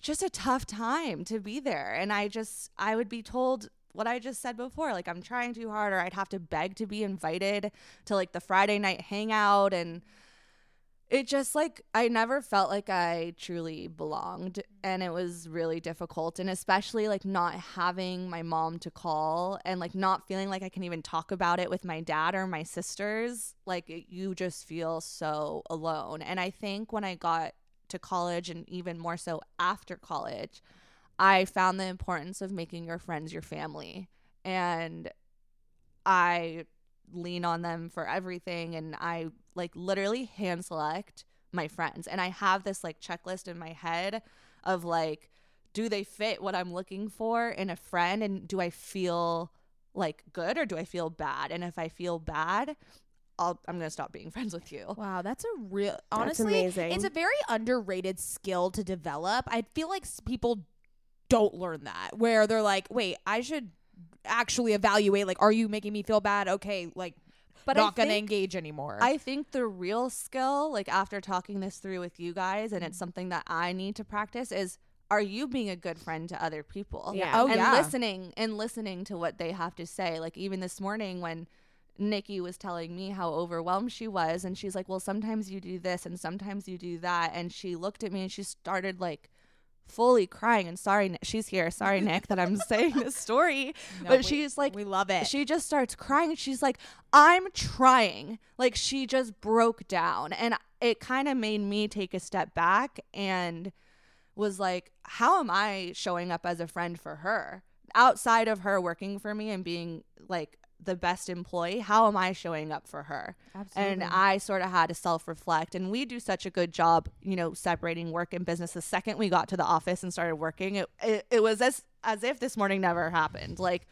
Speaker 3: just a tough time to be there. And I just I would be told what I just said before, like I'm trying too hard, or I'd have to beg to be invited to like the Friday night hangout and it just like I never felt like I truly belonged and it was really difficult and especially like not having my mom to call and like not feeling like I can even talk about it with my dad or my sisters like you just feel so alone and I think when I got to college and even more so after college I found the importance of making your friends your family and I lean on them for everything and I like literally hand select my friends and I have this like checklist in my head of like do they fit what I'm looking for in a friend and do I feel like good or do I feel bad and if I feel bad I'll I'm going to stop being *laughs* friends with you.
Speaker 1: Wow, that's a real honestly
Speaker 2: amazing.
Speaker 1: it's a very underrated skill to develop. I feel like people don't learn that where they're like, "Wait, I should actually evaluate like are you making me feel bad? Okay, like
Speaker 3: But I
Speaker 1: not going to engage anymore."
Speaker 3: I think the real skill, like after talking this through with you guys, and it's mm-hmm. something that I need to practice, is are you being a good friend to other people?
Speaker 2: Yeah.
Speaker 1: Oh,
Speaker 3: and
Speaker 1: yeah.
Speaker 3: listening and listening to what they have to say. Like even this morning when Nikki was telling me how overwhelmed she was, and she's like, "Well, sometimes you do this, and sometimes you do that," and she looked at me and she started like fully crying and sorry she's here sorry *laughs* nick that i'm saying this story
Speaker 1: No,
Speaker 3: but
Speaker 1: we-
Speaker 3: she's like
Speaker 1: we love it.
Speaker 3: she just starts crying. She's like, I'm trying. Like, she just broke down. And it kind of made me take a step back and was like, how am I showing up as a friend for her? Outside of her working for me and being like the best employee, how am I showing up for her? Absolutely. And I sort of had to self reflect. And we do such a good job, you know, separating work and business. The second we got to the office and started working, it, it, it was as, as if this morning never happened. Like,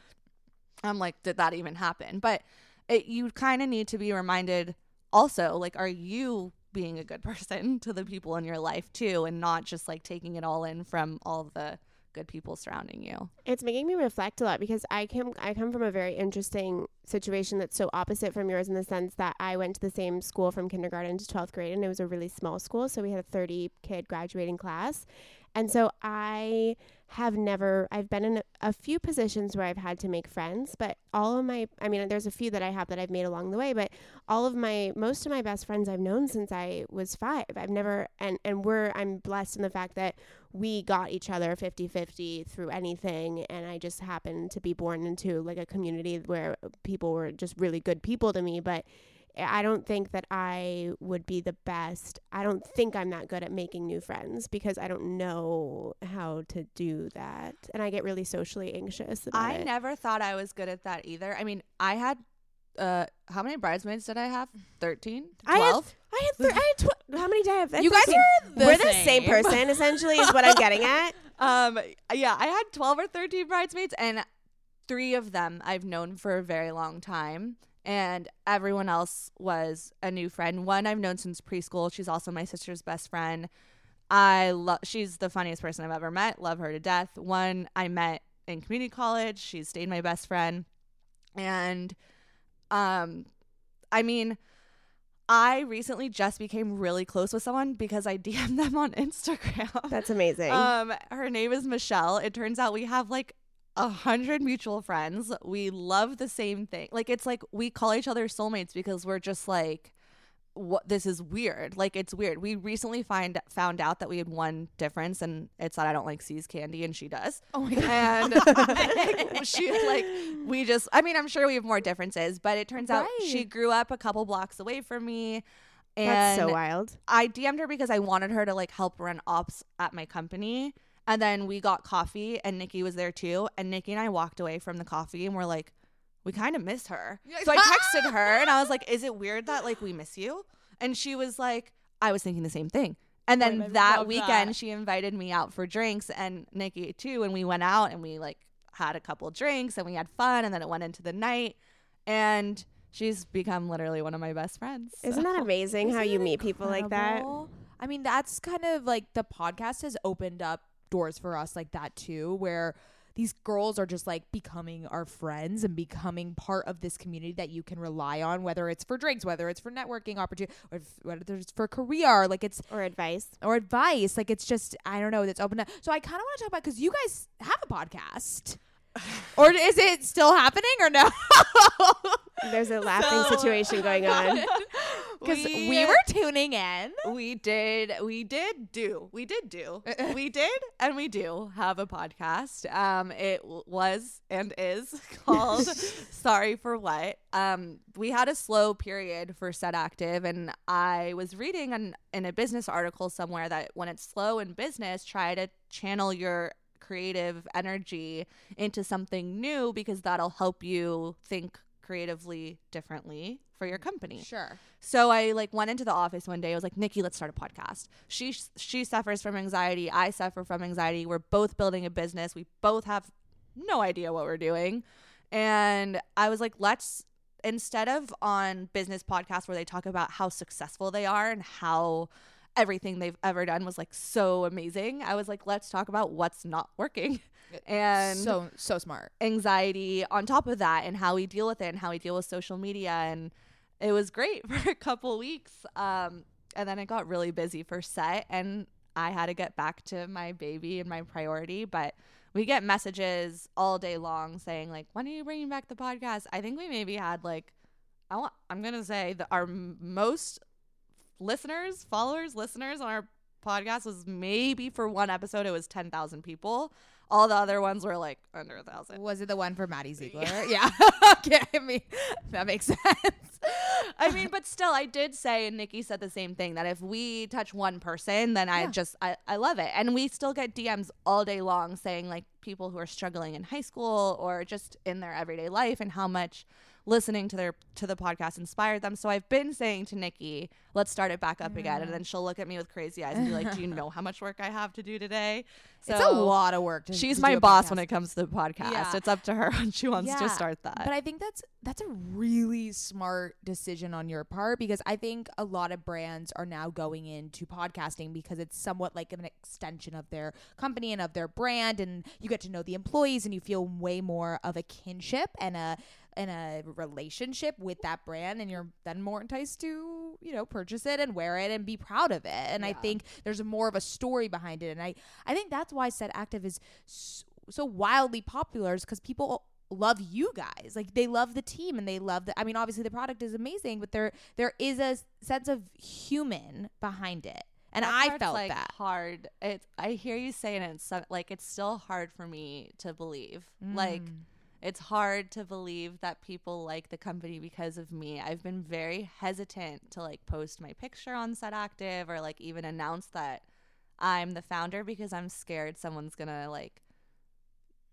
Speaker 3: I'm like, did that even happen? But it, you kind of need to be reminded also, like, are you being a good *laughs* person to the people in your life too, and not just like taking it all in from all the good people surrounding you?
Speaker 2: It's making me reflect a lot because I come I come from a very interesting situation that's so opposite from yours in the sense that I went to the same school from kindergarten to 12th grade and it was a really small school so we had a 30 kid graduating class. And so I have never I've been in a, a few positions where I've had to make friends, but all of my I mean there's a few that I have that I've made along the way, but all of my most of my best friends I've known since I was 5. I've never and and we're I'm blessed in the fact that we got each other 50-50 through anything and I just happened to be born into like a community where people were just really good people to me, but I don't think that I would be the best. I don't think I'm that good at making new friends because I don't know how to do that. And I get really socially anxious about
Speaker 3: I
Speaker 2: it.
Speaker 3: never thought I was good at that either. I mean, I had, uh, how many bridesmaids did I have? 13?
Speaker 2: I had-
Speaker 3: 12?
Speaker 2: I had, thir- I had tw- how many did I have?
Speaker 1: you guys
Speaker 2: 13.
Speaker 1: are the
Speaker 2: We're the same
Speaker 1: same.
Speaker 2: person essentially is what I'm getting *laughs* at.
Speaker 3: Um, yeah, I had 12 or 13 bridesmaids, and three of them I've known for a very long time. And everyone else was a new friend. One I've known since preschool. She's also my sister's best friend. I love. She's the funniest person I've ever met. Love her to death. One I met in community college. She stayed my best friend, and um, I mean, I recently just became really close with someone because I *laughs* DM'd them on Instagram.
Speaker 2: That's amazing.
Speaker 3: Um, her name is Michelle. It turns out we have like a hundred mutual friends. We love the same thing. Like it's like we call each other soulmates because we're just like what this is weird. Like it's weird. We recently find found out that we had one difference and it's that I don't like See's candy and she does.
Speaker 1: Oh my god.
Speaker 3: And *laughs* *laughs* she like we just I mean I'm sure we have more differences, but it turns out
Speaker 1: Right.
Speaker 3: she grew up a couple blocks away from me. And
Speaker 2: That's so wild.
Speaker 3: I DM'd her because I wanted her to like help run ops at my company. And then we got coffee and Nikki was there too. And Nikki and I walked away from the coffee and we're like, we kind of miss her. So I texted ah! her and I was like, is it weird that like we miss you? And she was like, I was thinking the same thing. And then
Speaker 1: Wait,
Speaker 3: that weekend
Speaker 1: that.
Speaker 3: she invited me out for drinks and Nikki too. And we went out and we like had a couple drinks and we had fun and then it went into the night. And she's become literally one of my best friends.
Speaker 2: Isn't that amazing how
Speaker 1: Isn't
Speaker 2: you
Speaker 1: it
Speaker 2: meet people like that?
Speaker 1: I mean, that's kind of like the podcast has opened up doors for us like that too, where these girls are just like becoming our friends and becoming part of this community that you can rely on, whether it's for drinks, whether it's for networking opportunity, or if, whether it's for career, like it's
Speaker 2: Or advice?
Speaker 1: or advice. Like it's just I don't know. That's open up. So I kind of want to talk about because you guys have a podcast, *laughs* or is it still happening or no? *laughs*
Speaker 2: There's a laughing
Speaker 3: So-
Speaker 2: situation going *laughs* on.
Speaker 1: Because we, were tuning in.
Speaker 3: we did we did do we did do we did and we do have a podcast um it was and is called sorry for what um we had a slow period for set active and i was reading an, in a business article somewhere that when it's slow in business try to channel your creative energy into something new because that'll help you think creatively differently for your company
Speaker 1: Sure.
Speaker 3: so I like went into the office one day. I was like, Nikki, let's start a podcast. She she suffers from anxiety. I suffer from anxiety. We're both building a business. We both have no idea what we're doing. And I was like, let's instead of on business podcasts where they talk about how successful they are and how everything they've ever done was like so amazing. I was like, let's talk about what's not working. *laughs* And
Speaker 1: so so smart.
Speaker 3: anxiety on top of that and how we deal with it and how we deal with social media and it was great *laughs* for a couple weeks um, and then it got really busy for set and i had to get back to my baby and my priority but we get messages all day long saying like when are you bringing back the podcast i think we maybe had like i want i'm gonna say that our m- most listeners followers listeners on our podcast was maybe for one episode it was 10,000 people all the other ones were like under a thousand
Speaker 1: Was it the one for Maddie *laughs* Ziegler? Yeah. *laughs* okay. I mean, *laughs* that makes sense.
Speaker 3: I mean, but still, I did say, and Nikki said the same thing that if we touch one person, then I
Speaker 1: Yeah.
Speaker 3: just I, I love it, and we still get DMs all day long saying like people who are struggling in high school or just in their everyday life, and how much listening to their to the podcast inspired them. So I've been saying to Nikki, let's start it back up again, and mm. then she'll look at me with crazy eyes and be like, "Do you *laughs* know how much work I have to do today?" So
Speaker 1: it's a lot of work. To,
Speaker 3: She's
Speaker 1: to
Speaker 3: my boss
Speaker 1: podcast.
Speaker 3: when it comes to the podcast.
Speaker 1: Yeah.
Speaker 3: It's up to her *laughs* when she wants
Speaker 1: Yeah,
Speaker 3: to start that.
Speaker 1: But I think that's that's a really smart decision on your part because I think a lot of brands are now going into podcasting because it's somewhat like an extension of their company and of their brand and you get to know the employees and you feel way more of a kinship and a and a relationship with that brand and you're then more enticed to you know purchase it and wear it and be proud of it and i think there's more of a story behind it and i i think that's why set active is so, so wildly popular is because people love you guys like they love the team and they love the i mean obviously the product is amazing but there there is a sense of human behind it and
Speaker 3: That
Speaker 1: i felt
Speaker 3: like
Speaker 1: that
Speaker 3: hard. It's I hear you saying it, it's so, like it's still hard for me to believe. Like
Speaker 1: Mm.
Speaker 3: It's hard to believe that people like the company because of me. I've been very hesitant to like post my picture on Set Active or like even announce that I'm the founder because I'm scared someone's gonna like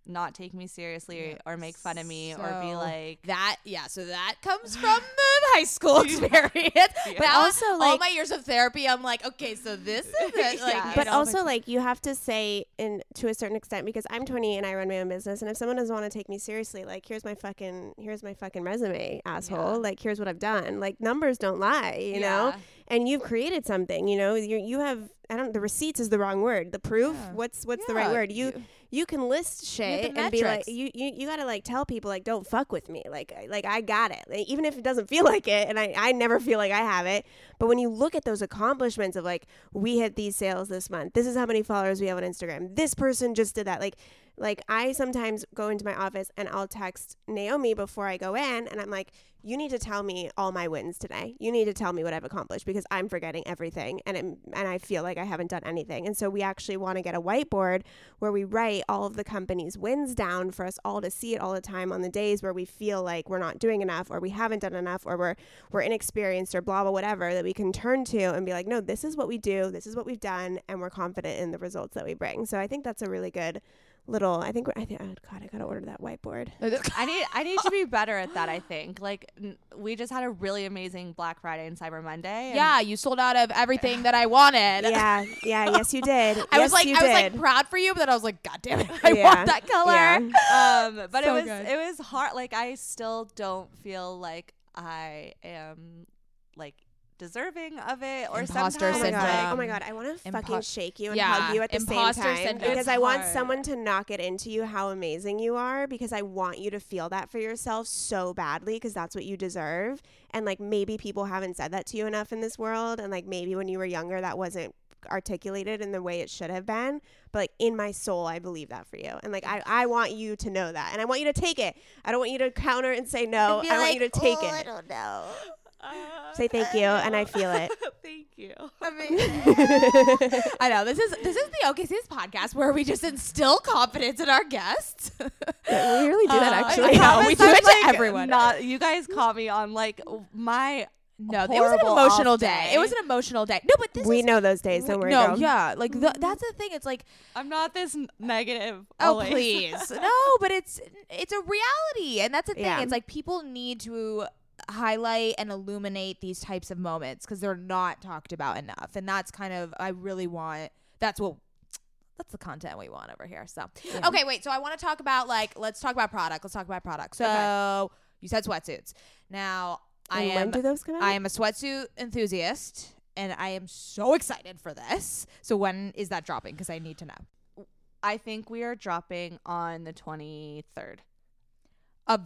Speaker 3: not take me seriously
Speaker 1: Yeah,
Speaker 3: or make fun of me or be like
Speaker 1: that yeah so that *sighs* comes from the high school *laughs* experience but
Speaker 3: Yeah.
Speaker 1: also
Speaker 2: Also,
Speaker 1: all
Speaker 2: like-
Speaker 1: my years of therapy i'm like okay so this is it *laughs* like
Speaker 3: Yeah.
Speaker 2: But
Speaker 1: know,
Speaker 2: also, like you have to say, in to a certain extent, because I'm 20 and I run my own business, and if someone doesn't want to take me seriously, like here's my fucking here's my fucking resume, asshole.
Speaker 3: Yeah.
Speaker 2: Like here's what I've done. Like numbers don't lie, you know. And you've created something, you know. You you have I don't the receipts is the wrong word. The proof.
Speaker 1: Yeah.
Speaker 2: What's what's the right
Speaker 1: Yeah,
Speaker 2: word? You
Speaker 1: you-
Speaker 2: can list shit and be like you, you you gotta like tell people like don't fuck with me. Like like I got it. Like, even if it doesn't feel *laughs* like it and I, I never feel like I have it. But when you look at those accomplishments of like we hit these sales this month. This is how many followers we have on Instagram. This person just did that. Like Like I sometimes go into my office and I'll text Naomi before I go in and I'm like, you need to tell me all my wins today. You need to tell me what I've accomplished because I'm forgetting everything and it, and I feel like I haven't done anything. And so we actually want to get a whiteboard where we write all of the company's wins down for us all to see it all the time on the days where we feel like we're not doing enough or we haven't done enough or we're we're inexperienced or blah blah whatever that we can turn to and be like, no, this is what we do, this is what we've done, and we're confident in the results that we bring. So I think that's a really good little. I think I think oh God, I gotta order that whiteboard.
Speaker 3: I need I need to be better at that. I think like n- we just had a really amazing Black Friday and Cyber Monday. and
Speaker 1: yeah, you sold out of everything that I wanted.
Speaker 2: yeah, yeah, yes you did. *laughs*
Speaker 1: I
Speaker 2: Yes,
Speaker 1: was like,
Speaker 2: you
Speaker 1: I was like proud for you, but then I was like, God damn it, *laughs* I
Speaker 2: Yeah,
Speaker 1: want that color.
Speaker 2: yeah.
Speaker 3: um, but it was
Speaker 1: good.
Speaker 3: it was hard. Like I still don't feel like I am like deserving of it, or
Speaker 1: Imposter
Speaker 2: Oh
Speaker 3: sometimes
Speaker 2: my god! Oh my god! I want to fucking shake you and
Speaker 1: Yeah,
Speaker 2: hug you at the
Speaker 1: imposter
Speaker 2: same time
Speaker 1: syndrome.
Speaker 2: because
Speaker 3: It's
Speaker 2: I want
Speaker 3: hard.
Speaker 2: someone to knock it into you how amazing you are because I want you to feel that for yourself so badly because that's what you deserve and like maybe people haven't said that to you enough in this world and like maybe when you were younger that wasn't articulated in the way it should have been but like in my soul I believe that for you and like I, I want you to know that and I want you to take it I don't want you to counter and say no I want you to take
Speaker 1: "Oh,
Speaker 2: it
Speaker 1: don't know.
Speaker 2: Say thank you and I *laughs* feel it
Speaker 3: Thank you. *laughs*
Speaker 1: I know this is this is the Okay Sis podcast where we just instill confidence in our guests. *laughs*
Speaker 2: we really do that
Speaker 1: Uh,
Speaker 2: actually
Speaker 1: I know, we do it to
Speaker 3: like,
Speaker 1: everyone.
Speaker 3: Not you guys caught me on like my
Speaker 1: no, it was an emotional day.
Speaker 3: day.
Speaker 1: It was an emotional day. No, but this
Speaker 2: we
Speaker 1: is
Speaker 2: know those days don't worry
Speaker 1: no,
Speaker 2: girl.
Speaker 1: yeah, like the, that's the thing. It's like,
Speaker 3: I'm not this negative.
Speaker 1: oh
Speaker 3: always.
Speaker 1: please, no, but it's it's a reality, and that's the thing.
Speaker 2: Yeah.
Speaker 1: It's like people need to highlight and illuminate these types of moments because they're not talked about enough, and that's kind of I really want. That's what. That's the content we want over here. So,
Speaker 2: Yeah.
Speaker 1: okay, wait. So I want to talk about like let's talk about product. Let's talk about product. So you said sweatsuits. Now I am
Speaker 2: when do those come out?
Speaker 1: I am a sweatsuit enthusiast and I am so excited for this. So when is that dropping? Because I need to know.
Speaker 3: I think we are dropping on the 23rd.
Speaker 1: Of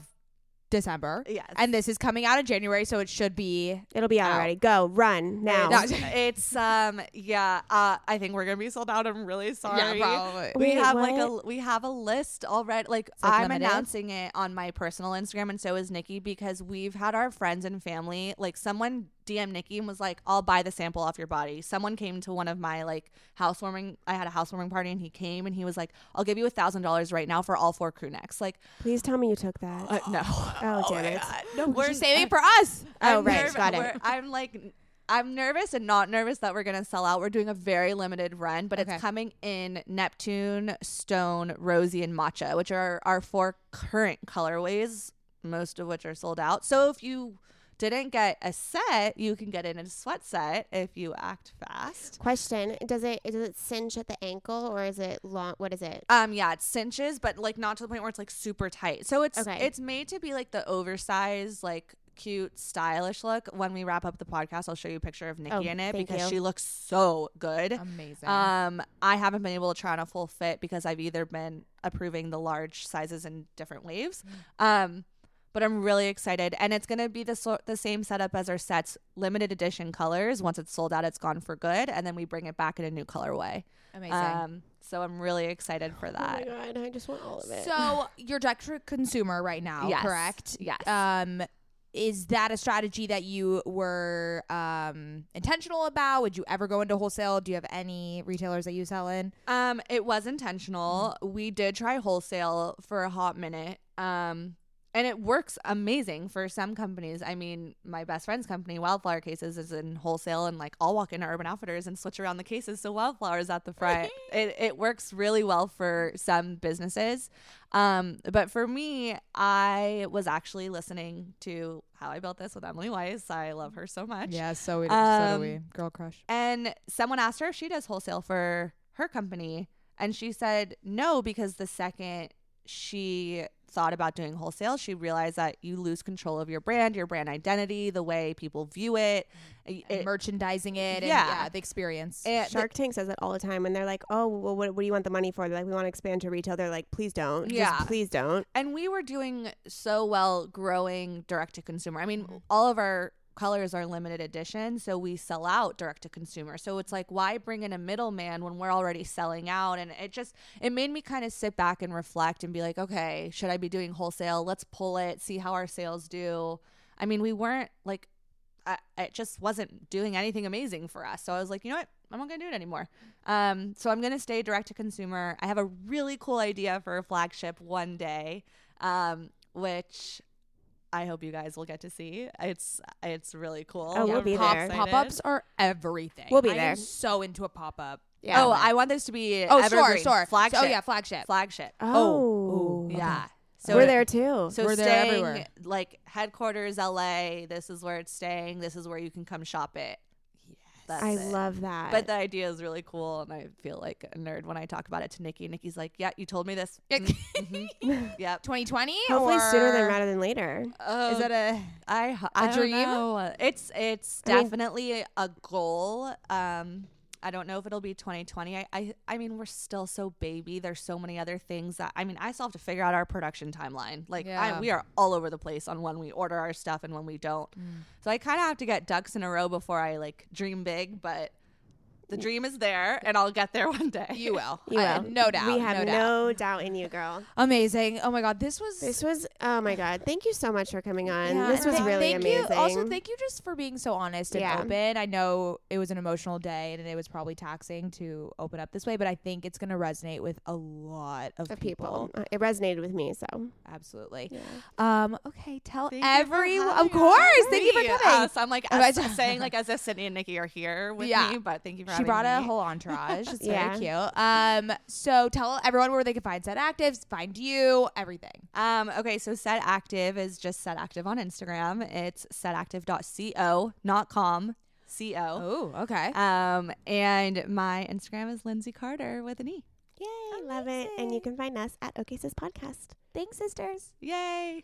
Speaker 1: December.
Speaker 3: Yes.
Speaker 1: And this is coming out in January, so it should be
Speaker 2: It'll be out
Speaker 1: Out.
Speaker 2: already. Go run now.
Speaker 1: No.
Speaker 3: It's, it's um yeah, uh I think we're going to be sold out. I'm really sorry.
Speaker 1: Yeah, probably.
Speaker 3: We
Speaker 2: Wait,
Speaker 3: have like a we have a list already. Like,
Speaker 1: like,
Speaker 3: I'm
Speaker 1: limited?
Speaker 3: announcing it on my personal Instagram, and so is Nikki because we've had our friends and family. Like, someone DM Nikki and was like, "I'll buy the sample off your body." Someone came to one of my like housewarming. I had a housewarming party, and he came and he was like, "I'll give you a thousand dollars right now for all four crew necks." Like,
Speaker 2: Please tell me you took that.
Speaker 3: uh, no,
Speaker 2: oh, *laughs* damn it.
Speaker 1: no,
Speaker 3: We're-
Speaker 1: saving for us.
Speaker 2: Oh,
Speaker 3: I'm
Speaker 2: right.
Speaker 3: nerv-
Speaker 2: Got it.
Speaker 3: I'm like, I'm nervous and not nervous that we're gonna sell out. We're doing a very limited run, but
Speaker 1: Okay.
Speaker 3: it's coming in Neptune, Stone, Rosy, and Matcha, which are our four current colorways, most of which are sold out. So if you didn't get a set, you can get in a sweat set if you act fast.
Speaker 2: Question: Does it does it cinch at the ankle or is it long? What is it?
Speaker 3: Um, yeah, it cinches, but like not to the point where it's like super tight. So it's
Speaker 2: Okay.
Speaker 3: it's made to be like the oversized, like cute, stylish look. When we wrap up the podcast, I'll show you a picture of Nikki
Speaker 2: Oh,
Speaker 3: in it because
Speaker 2: you.
Speaker 3: she looks so good.
Speaker 1: Amazing.
Speaker 3: Um, I haven't been able to try on a full fit because I've either been approving the large sizes in different waves. Um, but I'm really excited, and it's gonna be the sort the same setup as our sets, limited edition colors. Once it's sold out, it's gone for good, and then we bring it back in a new colorway.
Speaker 1: Amazing.
Speaker 3: Um, so I'm really excited for that.
Speaker 2: Oh my
Speaker 3: that.
Speaker 2: god! I just want all of it.
Speaker 1: so *laughs* you're direct to consumer right now,
Speaker 3: Yes.
Speaker 1: correct?
Speaker 3: Yes.
Speaker 1: Um, is that a strategy that you were um, intentional about? Would you ever go into wholesale? Do you have any retailers that you sell in?
Speaker 3: Um, it was intentional.
Speaker 1: Mm-hmm.
Speaker 3: We did try wholesale for a hot minute. Um, and it works amazing for some companies. I mean, my best friend's company, Wildflower Cases, is in wholesale, and like I'll walk into Urban Outfitters and switch around the cases so Wildflower's at the front. *laughs* it it works really well for some businesses. Um, but for me, I was actually listening to How I Built This with Emily Weiss. I love her so much.
Speaker 1: Yeah, so, we,
Speaker 3: so do we.
Speaker 1: Um, Girl crush.
Speaker 3: And someone asked her if she does wholesale for her company. And she said no, because the second she thought about doing wholesale, she realized that you lose control of your brand, your brand identity, the way people view it. It-
Speaker 1: merchandising it, and
Speaker 3: Yeah.
Speaker 1: yeah, the experience.
Speaker 3: it- the-
Speaker 2: Shark Tank says that all the time and they're like, "Oh, well, what, what do you want the money for?" They're like, "We want to expand to retail." They're like, "Please don't. Just
Speaker 3: Yeah.
Speaker 2: please don't."
Speaker 3: and we were doing so well growing direct to consumer. I mean,
Speaker 1: Mhm.
Speaker 3: all of our colors are limited edition, so we sell out direct to consumer. So it's like, why bring in a middleman when we're already selling out? And it just it made me kind of sit back and reflect and be like, okay, should I be doing wholesale? Let's pull it, see how our sales do. I mean, we weren't like, I, it just wasn't doing anything amazing for us. So I was like, you know what? I'm not gonna do it anymore. Um, so I'm gonna stay direct to consumer. I have a really cool idea for a flagship one day, um, which I hope you guys will get to see. It's it's really cool.
Speaker 2: Oh, we'll
Speaker 3: I'm
Speaker 2: be
Speaker 3: pop,
Speaker 2: there.
Speaker 1: Pop ups are everything.
Speaker 2: We'll be
Speaker 1: I
Speaker 2: there.
Speaker 1: am so into a pop up.
Speaker 2: Yeah.
Speaker 3: Oh, I want this to be
Speaker 1: Oh, store,
Speaker 3: evergreen.
Speaker 1: store.
Speaker 3: flagship.
Speaker 1: Oh yeah, flagship.
Speaker 3: flagship.
Speaker 2: Oh, oh.
Speaker 1: okay.
Speaker 3: Yeah. So
Speaker 2: we're there too.
Speaker 3: So
Speaker 1: We're there
Speaker 3: staying
Speaker 1: everywhere.
Speaker 3: like headquarters LA. This is where it's staying. This is where you can come shop it. That's
Speaker 2: I
Speaker 3: it.
Speaker 2: love that.
Speaker 3: But the idea is really cool, and I feel like a nerd when I talk about it to Nikki. Nikki's like, "Yeah, you told me this."
Speaker 1: Yeah. *laughs*
Speaker 3: Mm, mhm. Yep.
Speaker 1: 2020
Speaker 2: hopefully
Speaker 1: or
Speaker 2: sooner than rather than later.
Speaker 3: Oh,
Speaker 1: Is that a
Speaker 3: I, h- I
Speaker 1: a
Speaker 3: don't
Speaker 1: dream?
Speaker 3: know. It's it's
Speaker 2: I mean-
Speaker 3: definitely a goal. Um, I don't know if it'll be 2020. I, I I mean, we're still so baby. There's so many other things that I mean, I still have to figure out our production timeline. Like,
Speaker 1: Yeah.
Speaker 3: I, we are all over the place on when we order our stuff and when we don't.
Speaker 1: Mm.
Speaker 3: So I kind of have to get ducks in a row before I like dream big. But the dream is there, and I'll get there *laughs* one day.
Speaker 1: you will. *laughs*
Speaker 2: You
Speaker 1: I-
Speaker 2: will.
Speaker 1: no doubt.
Speaker 2: We have
Speaker 1: no
Speaker 2: no,
Speaker 1: doubt.
Speaker 2: doubt in you, girl.
Speaker 1: Amazing. Oh my god, this was
Speaker 2: This was oh my god. Thank you so much for coming on.
Speaker 1: Yeah,
Speaker 2: this was
Speaker 1: th-
Speaker 2: really
Speaker 1: thank
Speaker 2: amazing.
Speaker 1: You. Also, thank you just for being so honest and
Speaker 2: Yeah.
Speaker 1: open. I know it was an emotional day and it was probably taxing to open up this way, but I think it's going to resonate with a lot of,
Speaker 2: of
Speaker 1: people.
Speaker 2: people. Uh, It resonated with me, so
Speaker 1: Absolutely.
Speaker 2: yeah.
Speaker 1: Um. Okay. Tell
Speaker 3: Thank
Speaker 1: everyone. Of course. Thank you for coming.
Speaker 3: Uh, so I'm like as,
Speaker 1: I- was just
Speaker 3: saying like as if Sydney and Nikki are here with
Speaker 1: Yeah.
Speaker 3: me, but thank you for
Speaker 1: she
Speaker 3: having
Speaker 1: brought a whole entourage. It's
Speaker 2: Yeah.
Speaker 1: very cute. Um. So tell everyone where they can find Set Actives, find you, everything.
Speaker 3: Um, okay, so Set Active is just Set Active on Instagram. It's setactive.co, not com, co.
Speaker 1: Oh. Okay.
Speaker 3: Um, and my Instagram is Lindsey Carter with an E.
Speaker 2: Yay, love it. And you can find us at OK Sis Podcast.
Speaker 1: Thanks, sisters.
Speaker 3: Yay!